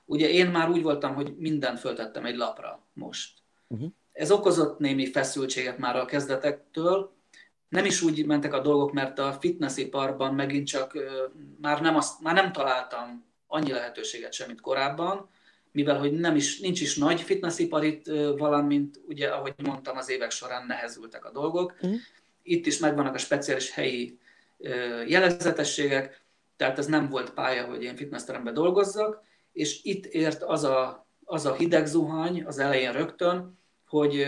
Ugye én már úgy voltam, hogy mindent föltettem egy lapra most. Uh-huh. Ez okozott némi feszültséget már a kezdetektől, nem is úgy mentek a dolgok, mert a fitnessiparban megint csak már nem, azt, már nem találtam annyi lehetőséget sem, mint korábban, mivel hogy nem is, nincs is nagy fitnessipar itt, valamint ugye, ahogy mondtam, az évek során nehezültek a dolgok. Mm. Itt is megvannak a speciális helyi jelezetességek, tehát ez nem volt pálya, hogy én fitnessteremben dolgozzak, és itt ért az a, az a hideg zuhany az elején rögtön, hogy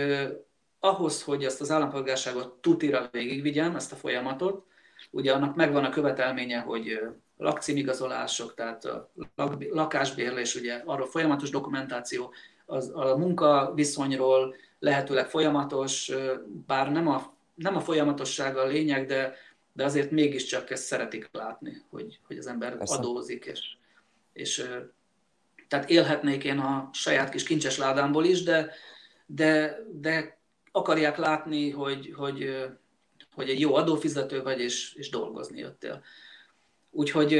ahhoz, hogy ezt az állampolgárságot tutira végigvigyem, ezt a folyamatot, ugye annak megvan a követelménye, hogy lakcímigazolások, tehát a lakásbérlés, ugye arról folyamatos dokumentáció, az, a munkaviszonyról lehetőleg folyamatos, bár nem a, nem a folyamatossága a lényeg, de, de azért mégiscsak ezt szeretik látni, hogy, hogy az ember Persze. adózik, és, és tehát élhetnék én a saját kis kincses ládámból is, de, de, de akarják látni, hogy, hogy, hogy egy jó adófizető vagy, és, és dolgozni jöttél. Úgyhogy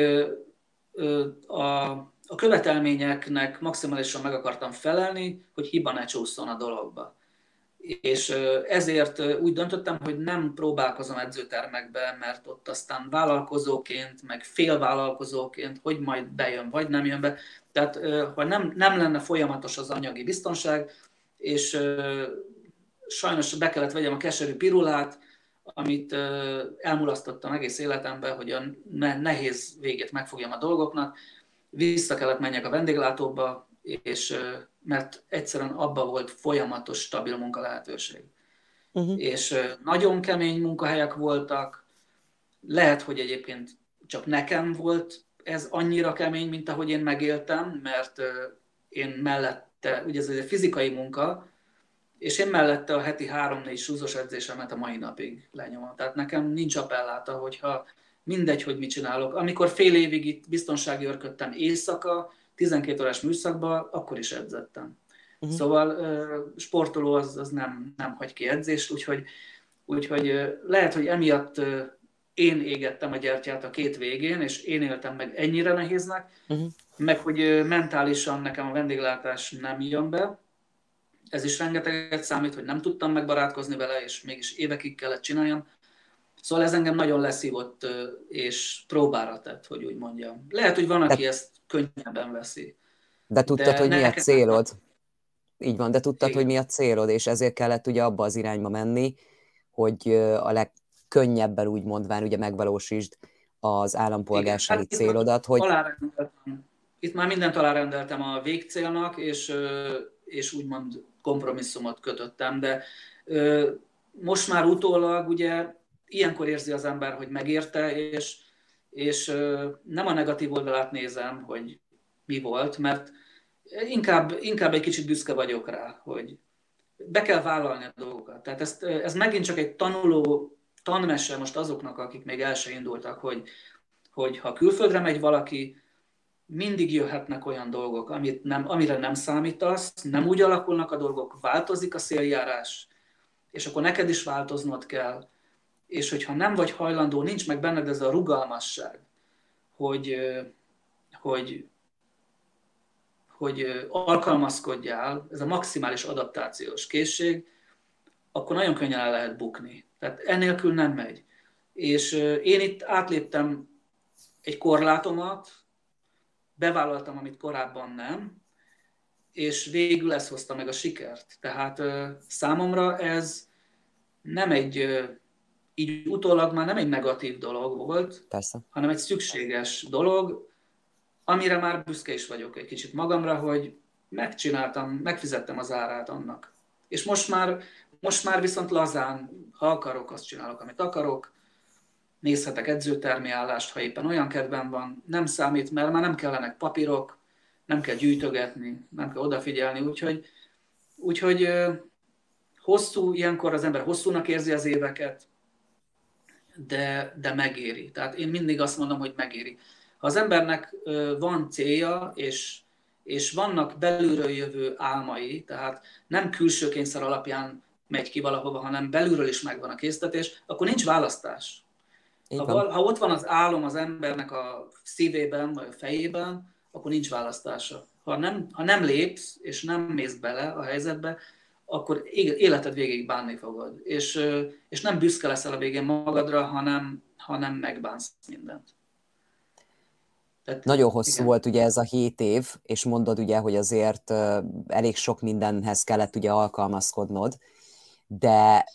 a, a követelményeknek maximálisan meg akartam felelni, hogy hiba ne csúszson a dologba. És ezért úgy döntöttem, hogy nem próbálkozom edzőtermekbe, mert ott aztán vállalkozóként, meg félvállalkozóként, hogy majd bejön, vagy nem jön be. Tehát ha nem, nem lenne folyamatos az anyagi biztonság, és sajnos be kellett vegyem a keserű pirulát, amit elmulasztottam egész életemben, hogy a nehéz végét megfogjam a dolgoknak. Vissza kellett menjek a vendéglátóba, és mert egyszerűen abba volt folyamatos, stabil munka lehetőség. Uh-huh. És nagyon kemény munkahelyek voltak, lehet, hogy egyébként csak nekem volt ez annyira kemény, mint ahogy én megéltem, mert én mellette, ugye ez egy fizikai munka, és én mellette a heti három-négy súzos edzésemet a mai napig lenyomom. Tehát nekem nincs appelláta, hogyha mindegy, hogy mit csinálok. Amikor fél évig itt biztonsági örködtem éjszaka, 12 órás műszakban, akkor is edzettem. Uh-huh. Szóval sportoló az, az nem, nem hagy ki edzést, úgyhogy, úgyhogy lehet, hogy emiatt én égettem a gyertyát a két végén, és én éltem meg ennyire nehéznek, uh-huh. meg hogy mentálisan nekem a vendéglátás nem jön be. Ez is rengeteget számít, hogy nem tudtam megbarátkozni vele, és mégis évekig kellett csináljam. Szóval ez engem nagyon leszívott, és próbára tett, hogy úgy mondjam. Lehet, hogy van, aki de, ezt könnyebben veszi. De tudtad, de hogy mi a célod? Így van, de tudtad, Igen. hogy mi a célod, és ezért kellett ugye abba az irányba menni, hogy a leg, könnyebben úgy mondván ugye megvalósítsd az állampolgársági Igen, hát célodat, hogy... Itt már mindent alárendeltem a végcélnak, és, és úgymond kompromisszumot kötöttem, de most már utólag ugye ilyenkor érzi az ember, hogy megérte, és, és nem a negatív oldalát nézem, hogy mi volt, mert inkább, inkább egy kicsit büszke vagyok rá, hogy be kell vállalni a dolgokat. Tehát ezt, ez megint csak egy tanuló tanmese most azoknak, akik még el se indultak, hogy, hogy ha külföldre megy valaki, mindig jöhetnek olyan dolgok, amit nem, amire nem számítasz, nem úgy alakulnak a dolgok, változik a széljárás, és akkor neked is változnod kell, és hogyha nem vagy hajlandó, nincs meg benned ez a rugalmasság, hogy, hogy, hogy alkalmazkodjál, ez a maximális adaptációs készség, akkor nagyon könnyen el lehet bukni. Tehát enélkül nem megy. És én itt átléptem egy korlátomat, bevállaltam, amit korábban nem, és végül ez hozta meg a sikert. Tehát számomra ez nem egy, így utólag már nem egy negatív dolog volt, Persze. hanem egy szükséges dolog, amire már büszke is vagyok egy kicsit magamra, hogy megcsináltam, megfizettem az árát annak. És most már most már viszont lazán, ha akarok, azt csinálok, amit akarok, nézhetek edzőtermi állást, ha éppen olyan kedvem van, nem számít, mert már nem kellenek papírok, nem kell gyűjtögetni, nem kell odafigyelni, úgyhogy, úgyhogy hosszú, ilyenkor az ember hosszúnak érzi az éveket, de, de megéri. Tehát én mindig azt mondom, hogy megéri. Ha az embernek van célja, és, és vannak belülről jövő álmai, tehát nem külső kényszer alapján megy ki valahova, hanem belülről is megvan a késztetés, akkor nincs választás. Ha, ha ott van az álom az embernek a szívében vagy a fejében, akkor nincs választása. Ha nem, ha nem lépsz, és nem mész bele a helyzetbe, akkor életed végéig bánni fogod. És, és nem büszke leszel a végén magadra, hanem, hanem megbánsz mindent. Tehát, Nagyon hosszú igen. volt ugye ez a hét év, és mondod ugye, hogy azért elég sok mindenhez kellett ugye alkalmazkodnod de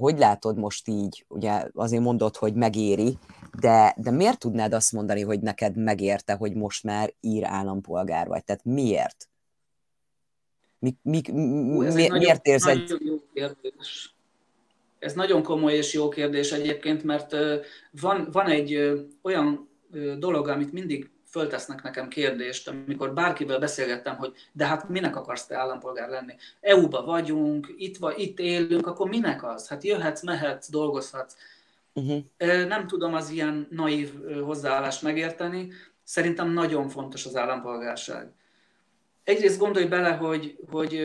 hogy látod most így, ugye azért mondod, hogy megéri, de, de miért tudnád azt mondani, hogy neked megérte, hogy most már ír állampolgár vagy? Tehát miért? Mi, mi, mi, ez mi, miért érzed? Nagyon jó kérdés. Ez nagyon komoly és jó kérdés egyébként, mert van, van egy olyan dolog, amit mindig föltesznek nekem kérdést, amikor bárkivel beszélgettem, hogy de hát minek akarsz te állampolgár lenni? EU-ba vagyunk, itt, va, itt élünk, akkor minek az? Hát jöhetsz, mehetsz, dolgozhatsz. Uh-huh. Nem tudom az ilyen naív hozzáállást megérteni. Szerintem nagyon fontos az állampolgárság. Egyrészt gondolj bele, hogy, hogy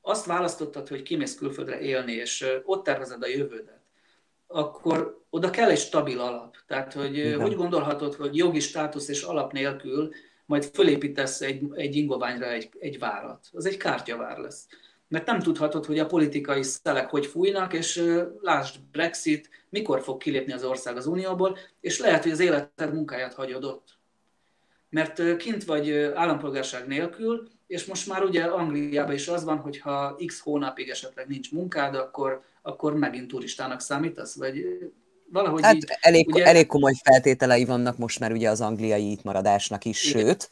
azt választottad, hogy kimész külföldre élni, és ott tervezed a jövődet akkor oda kell egy stabil alap. Tehát, hogy Igen. hogy gondolhatod, hogy jogi státusz és alap nélkül majd fölépítesz egy, egy ingoványra egy, egy várat. Az egy kártyavár lesz. Mert nem tudhatod, hogy a politikai szelek hogy fújnak, és lásd Brexit, mikor fog kilépni az ország az Unióból, és lehet, hogy az életed munkáját hagyod ott. Mert kint vagy állampolgárság nélkül, és most már ugye Angliában is az van, hogy ha x hónapig esetleg nincs munkád, akkor, akkor megint turistának számítasz, vagy valahogy hát így, elég, ugye... elég komoly feltételei vannak most már ugye az angliai itt maradásnak is, Igen. sőt,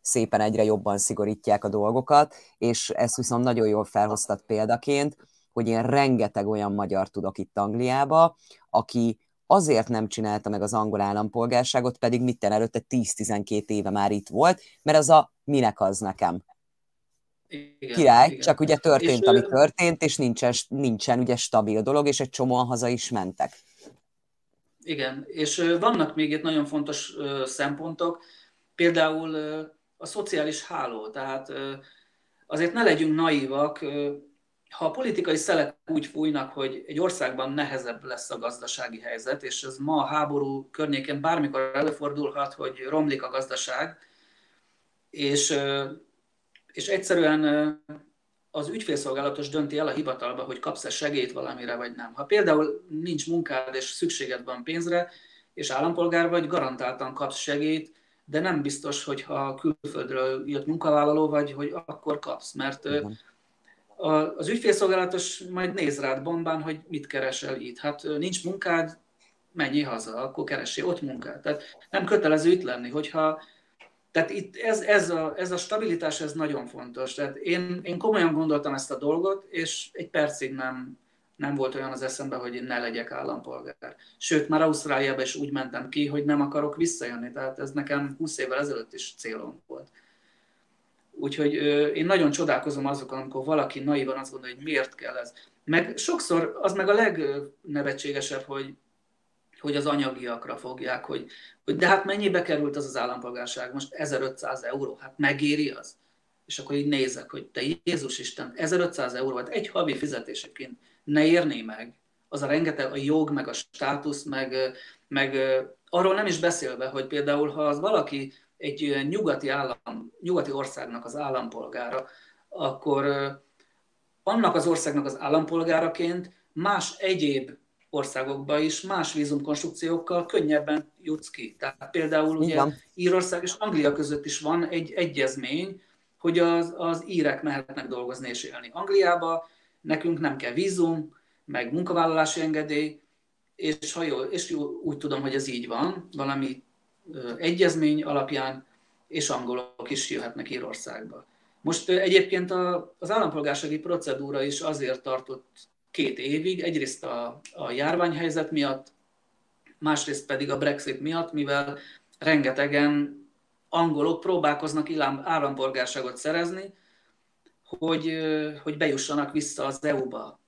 szépen egyre jobban szigorítják a dolgokat, és ezt viszont nagyon jól felhoztat példaként, hogy én rengeteg olyan magyar tudok itt Angliába, aki azért nem csinálta meg az angol állampolgárságot, pedig mitten előtte 10-12 éve már itt volt, mert az a minek az nekem. Igen, Király, igen. csak ugye történt, és, ami történt, és nincsen, nincsen ugye stabil dolog, és egy csomóan haza is mentek. Igen, és vannak még itt nagyon fontos szempontok, például a szociális háló, tehát azért ne legyünk naívak, ha a politikai szelek úgy fújnak, hogy egy országban nehezebb lesz a gazdasági helyzet, és ez ma a háború környékén bármikor előfordulhat, hogy romlik a gazdaság, és, és egyszerűen az ügyfélszolgálatos dönti el a hivatalba, hogy kapsz-e segélyt valamire, vagy nem. Ha például nincs munkád, és szükséged van pénzre, és állampolgár vagy, garantáltan kapsz segélyt, de nem biztos, hogy ha külföldről jött munkavállaló vagy, hogy akkor kapsz, mert Igen az ügyfélszolgálatos majd néz rád bombán, hogy mit keresel itt. Hát nincs munkád, menj haza, akkor keresi ott munkát. Tehát nem kötelező itt lenni, hogyha tehát itt ez, ez, a, ez a stabilitás, ez nagyon fontos. Tehát én, én komolyan gondoltam ezt a dolgot, és egy percig nem, nem volt olyan az eszembe, hogy ne legyek állampolgár. Sőt, már Ausztráliába is úgy mentem ki, hogy nem akarok visszajönni. Tehát ez nekem 20 évvel ezelőtt is célom volt. Úgyhogy én nagyon csodálkozom azokon, amikor valaki naivan azt gondolja, hogy miért kell ez. Meg sokszor az meg a legnevetségesebb, hogy, hogy az anyagiakra fogják, hogy, hogy de hát mennyibe került az az állampolgárság? Most 1500 euró, hát megéri az? És akkor így nézek, hogy te Jézus Isten, 1500 euró, hát egy havi fizetéseként ne érné meg az a rengeteg, a jog, meg a státusz, meg, meg arról nem is beszélve, hogy például ha az valaki egy nyugati, állam, nyugati országnak az állampolgára, akkor annak az országnak az állampolgáraként más egyéb országokba is más vízumkonstrukciókkal könnyebben jutsz ki. Tehát például ugye Írország és Anglia között is van egy egyezmény, hogy az, az írek mehetnek dolgozni és élni. Angliába nekünk nem kell vízum, meg munkavállalási engedély, és ha jól, és jó, úgy tudom, hogy ez így van, valami egyezmény alapján, és angolok is jöhetnek Írországba. Most egyébként az állampolgársági procedúra is azért tartott két évig, egyrészt a, a járványhelyzet miatt, másrészt pedig a Brexit miatt, mivel rengetegen angolok próbálkoznak állampolgárságot szerezni, hogy, hogy bejussanak vissza az EU-ba.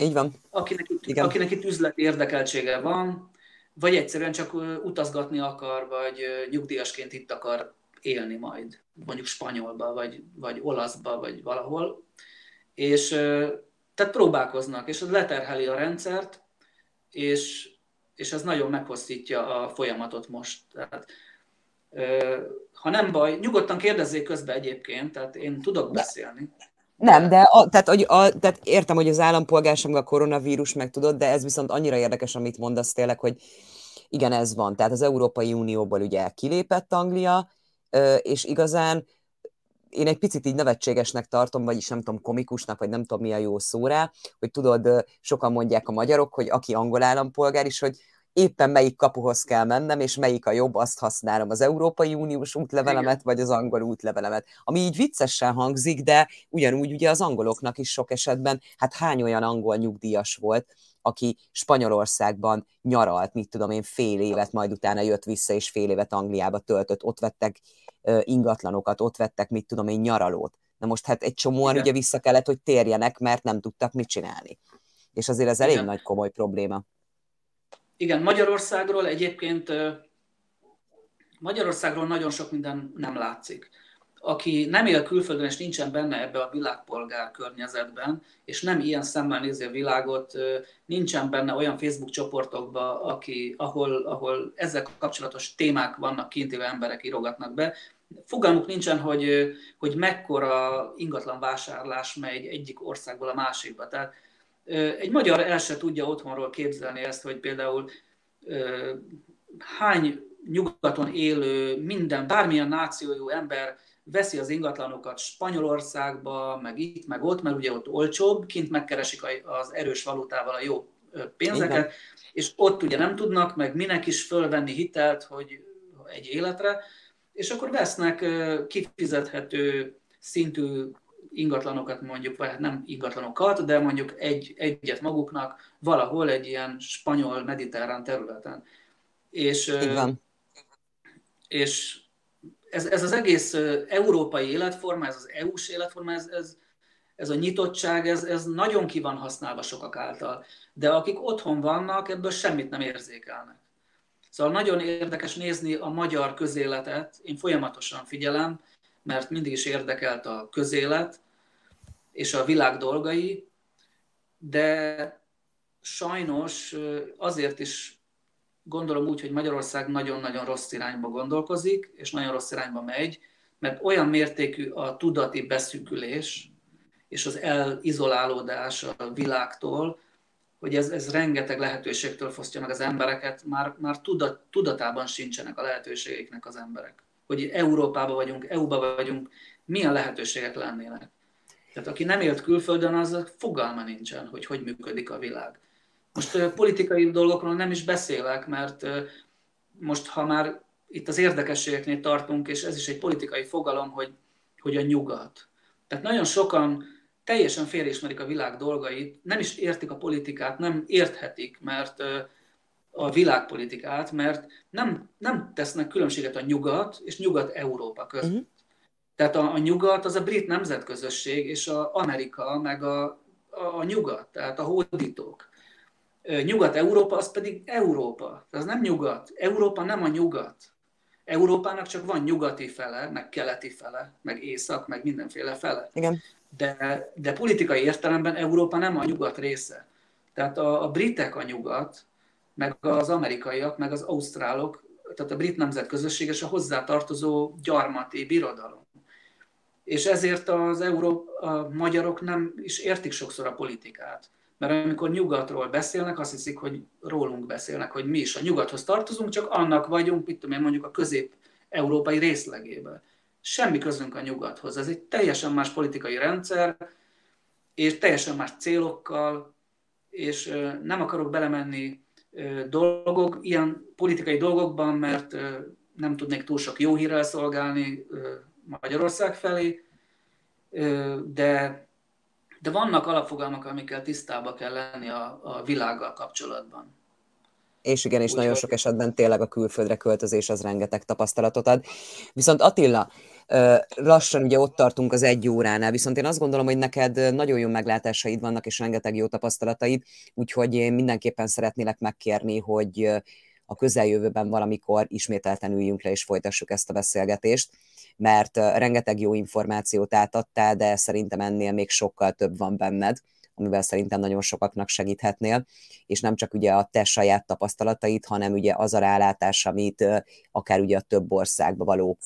Így van. Akinek itt, akinek itt üzleti érdekeltsége van, vagy egyszerűen csak utazgatni akar, vagy nyugdíjasként itt akar élni majd, mondjuk spanyolba, vagy, vagy olaszba, vagy valahol. És tehát próbálkoznak, és az leterheli a rendszert, és, és ez nagyon meghosszítja a folyamatot most. Tehát, ha nem baj, nyugodtan kérdezzék közbe egyébként, tehát én tudok beszélni. Nem, de a, tehát, hogy a, tehát értem, hogy az állampolgárság a koronavírus meg tudod, de ez viszont annyira érdekes, amit mondasz tényleg, hogy igen, ez van. Tehát az Európai Unióból ugye kilépett Anglia, és igazán én egy picit így nevetségesnek tartom, vagyis nem tudom, komikusnak, vagy nem tudom mi a jó szó rá, hogy tudod, sokan mondják a magyarok, hogy aki angol állampolgár is, hogy éppen melyik kapuhoz kell mennem, és melyik a jobb, azt használom, az Európai Uniós útlevelemet, Igen. vagy az angol útlevelemet. Ami így viccesen hangzik, de ugyanúgy ugye az angoloknak is sok esetben, hát hány olyan angol nyugdíjas volt, aki Spanyolországban nyaralt, mit tudom én, fél évet, majd utána jött vissza, és fél évet Angliába töltött, ott vettek ingatlanokat, ott vettek, mit tudom én, nyaralót. Na most hát egy csomóan Igen. ugye vissza kellett, hogy térjenek, mert nem tudtak mit csinálni. És azért ez elég Igen. nagy komoly probléma. Igen, Magyarországról egyébként Magyarországról nagyon sok minden nem látszik. Aki nem él külföldön és nincsen benne ebbe a világpolgár környezetben, és nem ilyen szemmel nézi a világot, nincsen benne olyan Facebook csoportokba, aki, ahol, ahol ezzel kapcsolatos témák vannak kint emberek írogatnak be, fogalmuk nincsen, hogy, hogy mekkora ingatlan vásárlás megy egyik országból a másikba. Tehát egy magyar el se tudja otthonról képzelni ezt, hogy például hány nyugaton élő, minden, bármilyen nációjú ember veszi az ingatlanokat Spanyolországba, meg itt, meg ott, mert ugye ott olcsóbb, kint megkeresik az erős valutával a jó pénzeket, Igen. és ott ugye nem tudnak, meg minek is fölvenni hitelt, hogy egy életre, és akkor vesznek kifizethető szintű ingatlanokat mondjuk, vagy hát nem ingatlanokat, de mondjuk egy, egyet maguknak valahol egy ilyen spanyol mediterrán területen. És, és ez, ez az egész európai életforma, ez az EU-s életforma, ez, ez, ez a nyitottság, ez, ez nagyon ki van használva sokak által. De akik otthon vannak, ebből semmit nem érzékelnek. Szóval nagyon érdekes nézni a magyar közéletet, én folyamatosan figyelem, mert mindig is érdekelt a közélet és a világ dolgai, de sajnos azért is gondolom úgy, hogy Magyarország nagyon-nagyon rossz irányba gondolkozik, és nagyon rossz irányba megy, mert olyan mértékű a tudati beszűkülés és az elizolálódás a világtól, hogy ez, ez rengeteg lehetőségtől fosztja meg az embereket, már, már tudat, tudatában sincsenek a lehetőségeiknek az emberek. Hogy Európában vagyunk, EU-ba vagyunk, milyen lehetőségek lennének. Tehát aki nem élt külföldön, az fogalma nincsen, hogy hogy működik a világ. Most politikai dolgokról nem is beszélek, mert most, ha már itt az érdekességeknél tartunk, és ez is egy politikai fogalom, hogy, hogy a nyugat. Tehát nagyon sokan teljesen félismerik a világ dolgait, nem is értik a politikát, nem érthetik, mert a világpolitikát, mert nem, nem tesznek különbséget a nyugat és nyugat-európa között. Uh-huh. Tehát a, a nyugat az a brit nemzetközösség, és a Amerika, meg a, a, a nyugat, tehát a hódítók. Nyugat-Európa az pedig Európa. Az nem nyugat. Európa nem a nyugat. Európának csak van nyugati fele, meg keleti fele, meg észak, meg mindenféle fele. Igen. De, de politikai értelemben Európa nem a nyugat része. Tehát a, a britek a nyugat, meg az amerikaiak, meg az ausztrálok, tehát a brit nemzetközösség és a hozzátartozó gyarmati birodalom. És ezért az euró, a magyarok nem is értik sokszor a politikát. Mert amikor nyugatról beszélnek, azt hiszik, hogy rólunk beszélnek, hogy mi is a nyugathoz tartozunk, csak annak vagyunk, mit tudom én, mondjuk a közép-európai részlegében. Semmi közünk a nyugathoz. Ez egy teljesen más politikai rendszer, és teljesen más célokkal, és nem akarok belemenni dolgok, ilyen politikai dolgokban, mert nem tudnék túl sok jó hírrel szolgálni Magyarország felé, de de vannak alapfogalmak, amikkel tisztába kell lenni a, a világgal kapcsolatban. És igen, és Úgy nagyon sok esetben tényleg a külföldre költözés az rengeteg tapasztalatot ad. Viszont Attila, lassan ugye ott tartunk az egy óránál, viszont én azt gondolom, hogy neked nagyon jó meglátásaid vannak, és rengeteg jó tapasztalataid, úgyhogy én mindenképpen szeretnélek megkérni, hogy a közeljövőben valamikor ismételten üljünk le és folytassuk ezt a beszélgetést mert rengeteg jó információt átadtál, de szerintem ennél még sokkal több van benned, amivel szerintem nagyon sokaknak segíthetnél, és nem csak ugye a te saját tapasztalatait, hanem ugye az a rálátás, amit akár ugye a több országba való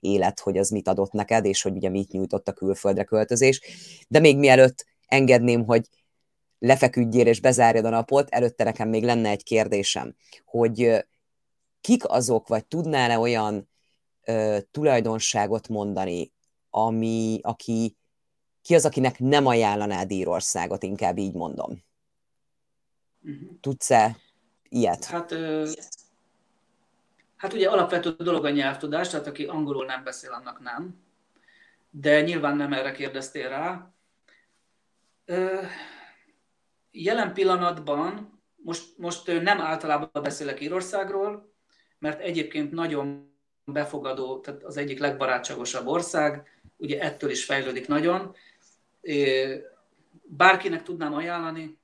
élet, hogy az mit adott neked, és hogy ugye mit nyújtott a külföldre költözés. De még mielőtt engedném, hogy lefeküdjél és bezárjad a napot, előtte nekem még lenne egy kérdésem, hogy kik azok, vagy tudnál-e olyan ö, tulajdonságot mondani, ami, aki, ki az, akinek nem ajánlanád Írországot, inkább így mondom. Uh-huh. Tudsz-e ilyet? Hát, ö, hát ugye alapvető dolog a nyelvtudás, tehát aki angolul nem beszél, annak nem. De nyilván nem erre kérdeztél rá. Ö, jelen pillanatban, most, most nem általában beszélek Írországról, mert egyébként nagyon befogadó, tehát az egyik legbarátságosabb ország, ugye ettől is fejlődik nagyon. Bárkinek tudnám ajánlani,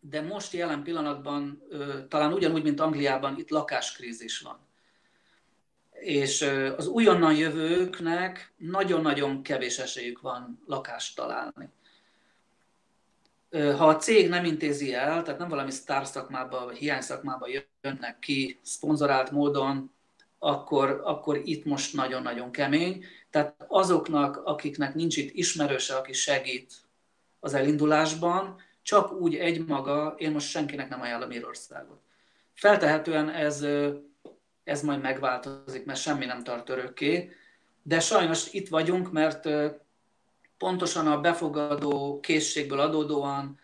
de most jelen pillanatban talán ugyanúgy, mint Angliában, itt lakáskrízis van. És az újonnan jövőknek nagyon-nagyon kevés esélyük van lakást találni. Ha a cég nem intézi el, tehát nem valami sztár szakmába vagy hiány szakmába jönnek ki szponzorált módon, akkor, akkor itt most nagyon-nagyon kemény. Tehát azoknak, akiknek nincs itt ismerőse, aki segít az elindulásban, csak úgy egymaga, én most senkinek nem ajánlom Írországot. Feltehetően ez, ez majd megváltozik, mert semmi nem tart örökké, De sajnos itt vagyunk, mert pontosan a befogadó készségből adódóan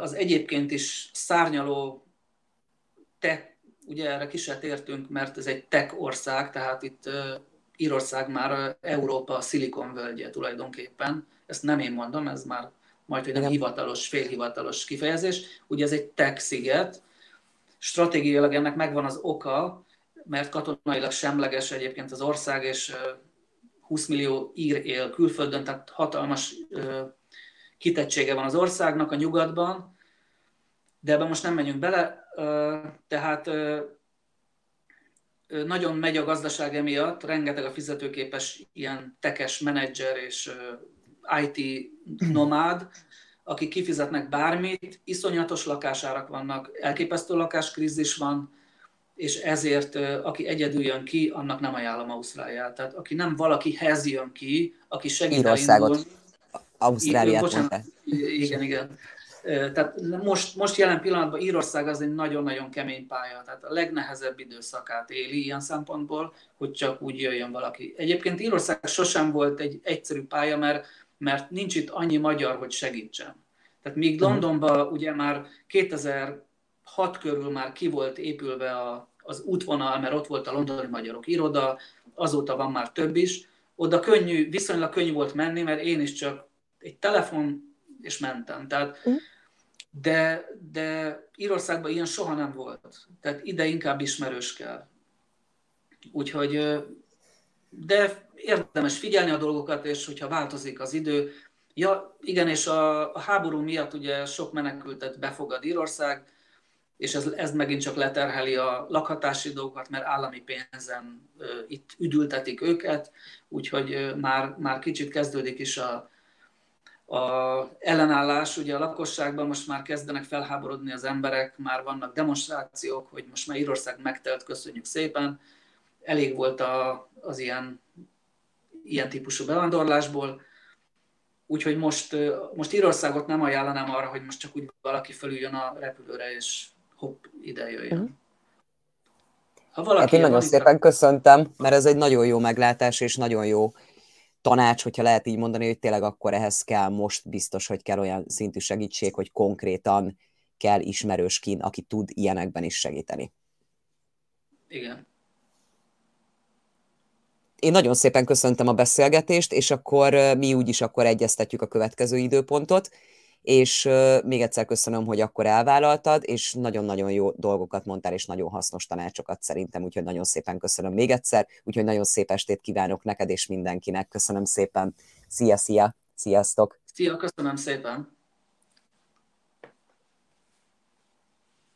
az egyébként is szárnyaló tech, ugye erre ki se tértünk, mert ez egy tech ország, tehát itt Írország már Európa szilikonvölgye tulajdonképpen. Ezt nem én mondom, ez már majd, hogy nem hivatalos, félhivatalos kifejezés. Ugye ez egy tech sziget. Stratégiailag ennek megvan az oka, mert katonailag semleges egyébként az ország, és 20 millió ír él külföldön, tehát hatalmas kitettsége van az országnak a nyugatban, de ebben most nem menjünk bele, tehát nagyon megy a gazdaság emiatt, rengeteg a fizetőképes ilyen tekes menedzser és IT nomád, akik kifizetnek bármit, iszonyatos lakásárak vannak, elképesztő lakáskrízis van, és ezért aki egyedül jön ki, annak nem ajánlom Ausztráliát. Tehát aki nem valakihez jön ki, aki segít Írországot. Ausztráliát bocsánat, Igen, igen. Tehát most, most jelen pillanatban Írország az egy nagyon-nagyon kemény pálya, tehát a legnehezebb időszakát éli ilyen szempontból, hogy csak úgy jöjjön valaki. Egyébként Írország sosem volt egy egyszerű pálya, mert, mert nincs itt annyi magyar, hogy segítsen. Tehát míg mhm. Londonban ugye már 2006 körül már ki volt épülve a, az útvonal, mert ott volt a londoni magyarok iroda, azóta van már több is, oda könnyű, viszonylag könnyű volt menni, mert én is csak egy telefon, és mentem. Tehát, mm. De, de Írországban ilyen soha nem volt. Tehát ide inkább ismerős kell. Úgyhogy, de érdemes figyelni a dolgokat, és hogyha változik az idő. Ja, igen, és a, a háború miatt ugye sok menekültet befogad Írország, és ez, ez megint csak leterheli a lakhatási dolgokat, mert állami pénzen uh, itt üdültetik őket, úgyhogy uh, már, már kicsit kezdődik is a, a ellenállás, ugye a lakosságban most már kezdenek felháborodni az emberek, már vannak demonstrációk, hogy most már Írország megtelt, köszönjük szépen. Elég volt a, az ilyen, ilyen típusú bevándorlásból, úgyhogy most, most Írországot nem ajánlanám arra, hogy most csak úgy valaki fölüljön a repülőre, és hopp, ide jöjjön. Mm. Ha valaki hát én nagyon szépen köszöntem, mert ez egy nagyon jó meglátás, és nagyon jó tanács, hogyha lehet így mondani, hogy tényleg akkor ehhez kell most biztos, hogy kell olyan szintű segítség, hogy konkrétan kell ismerős kín, aki tud ilyenekben is segíteni. Igen. Én nagyon szépen köszöntem a beszélgetést, és akkor mi úgyis akkor egyeztetjük a következő időpontot és még egyszer köszönöm, hogy akkor elvállaltad, és nagyon-nagyon jó dolgokat mondtál, és nagyon hasznos tanácsokat szerintem, úgyhogy nagyon szépen köszönöm még egyszer, úgyhogy nagyon szép estét kívánok neked és mindenkinek. Köszönöm szépen. Szia, szia, sziasztok! Szia, köszönöm szépen!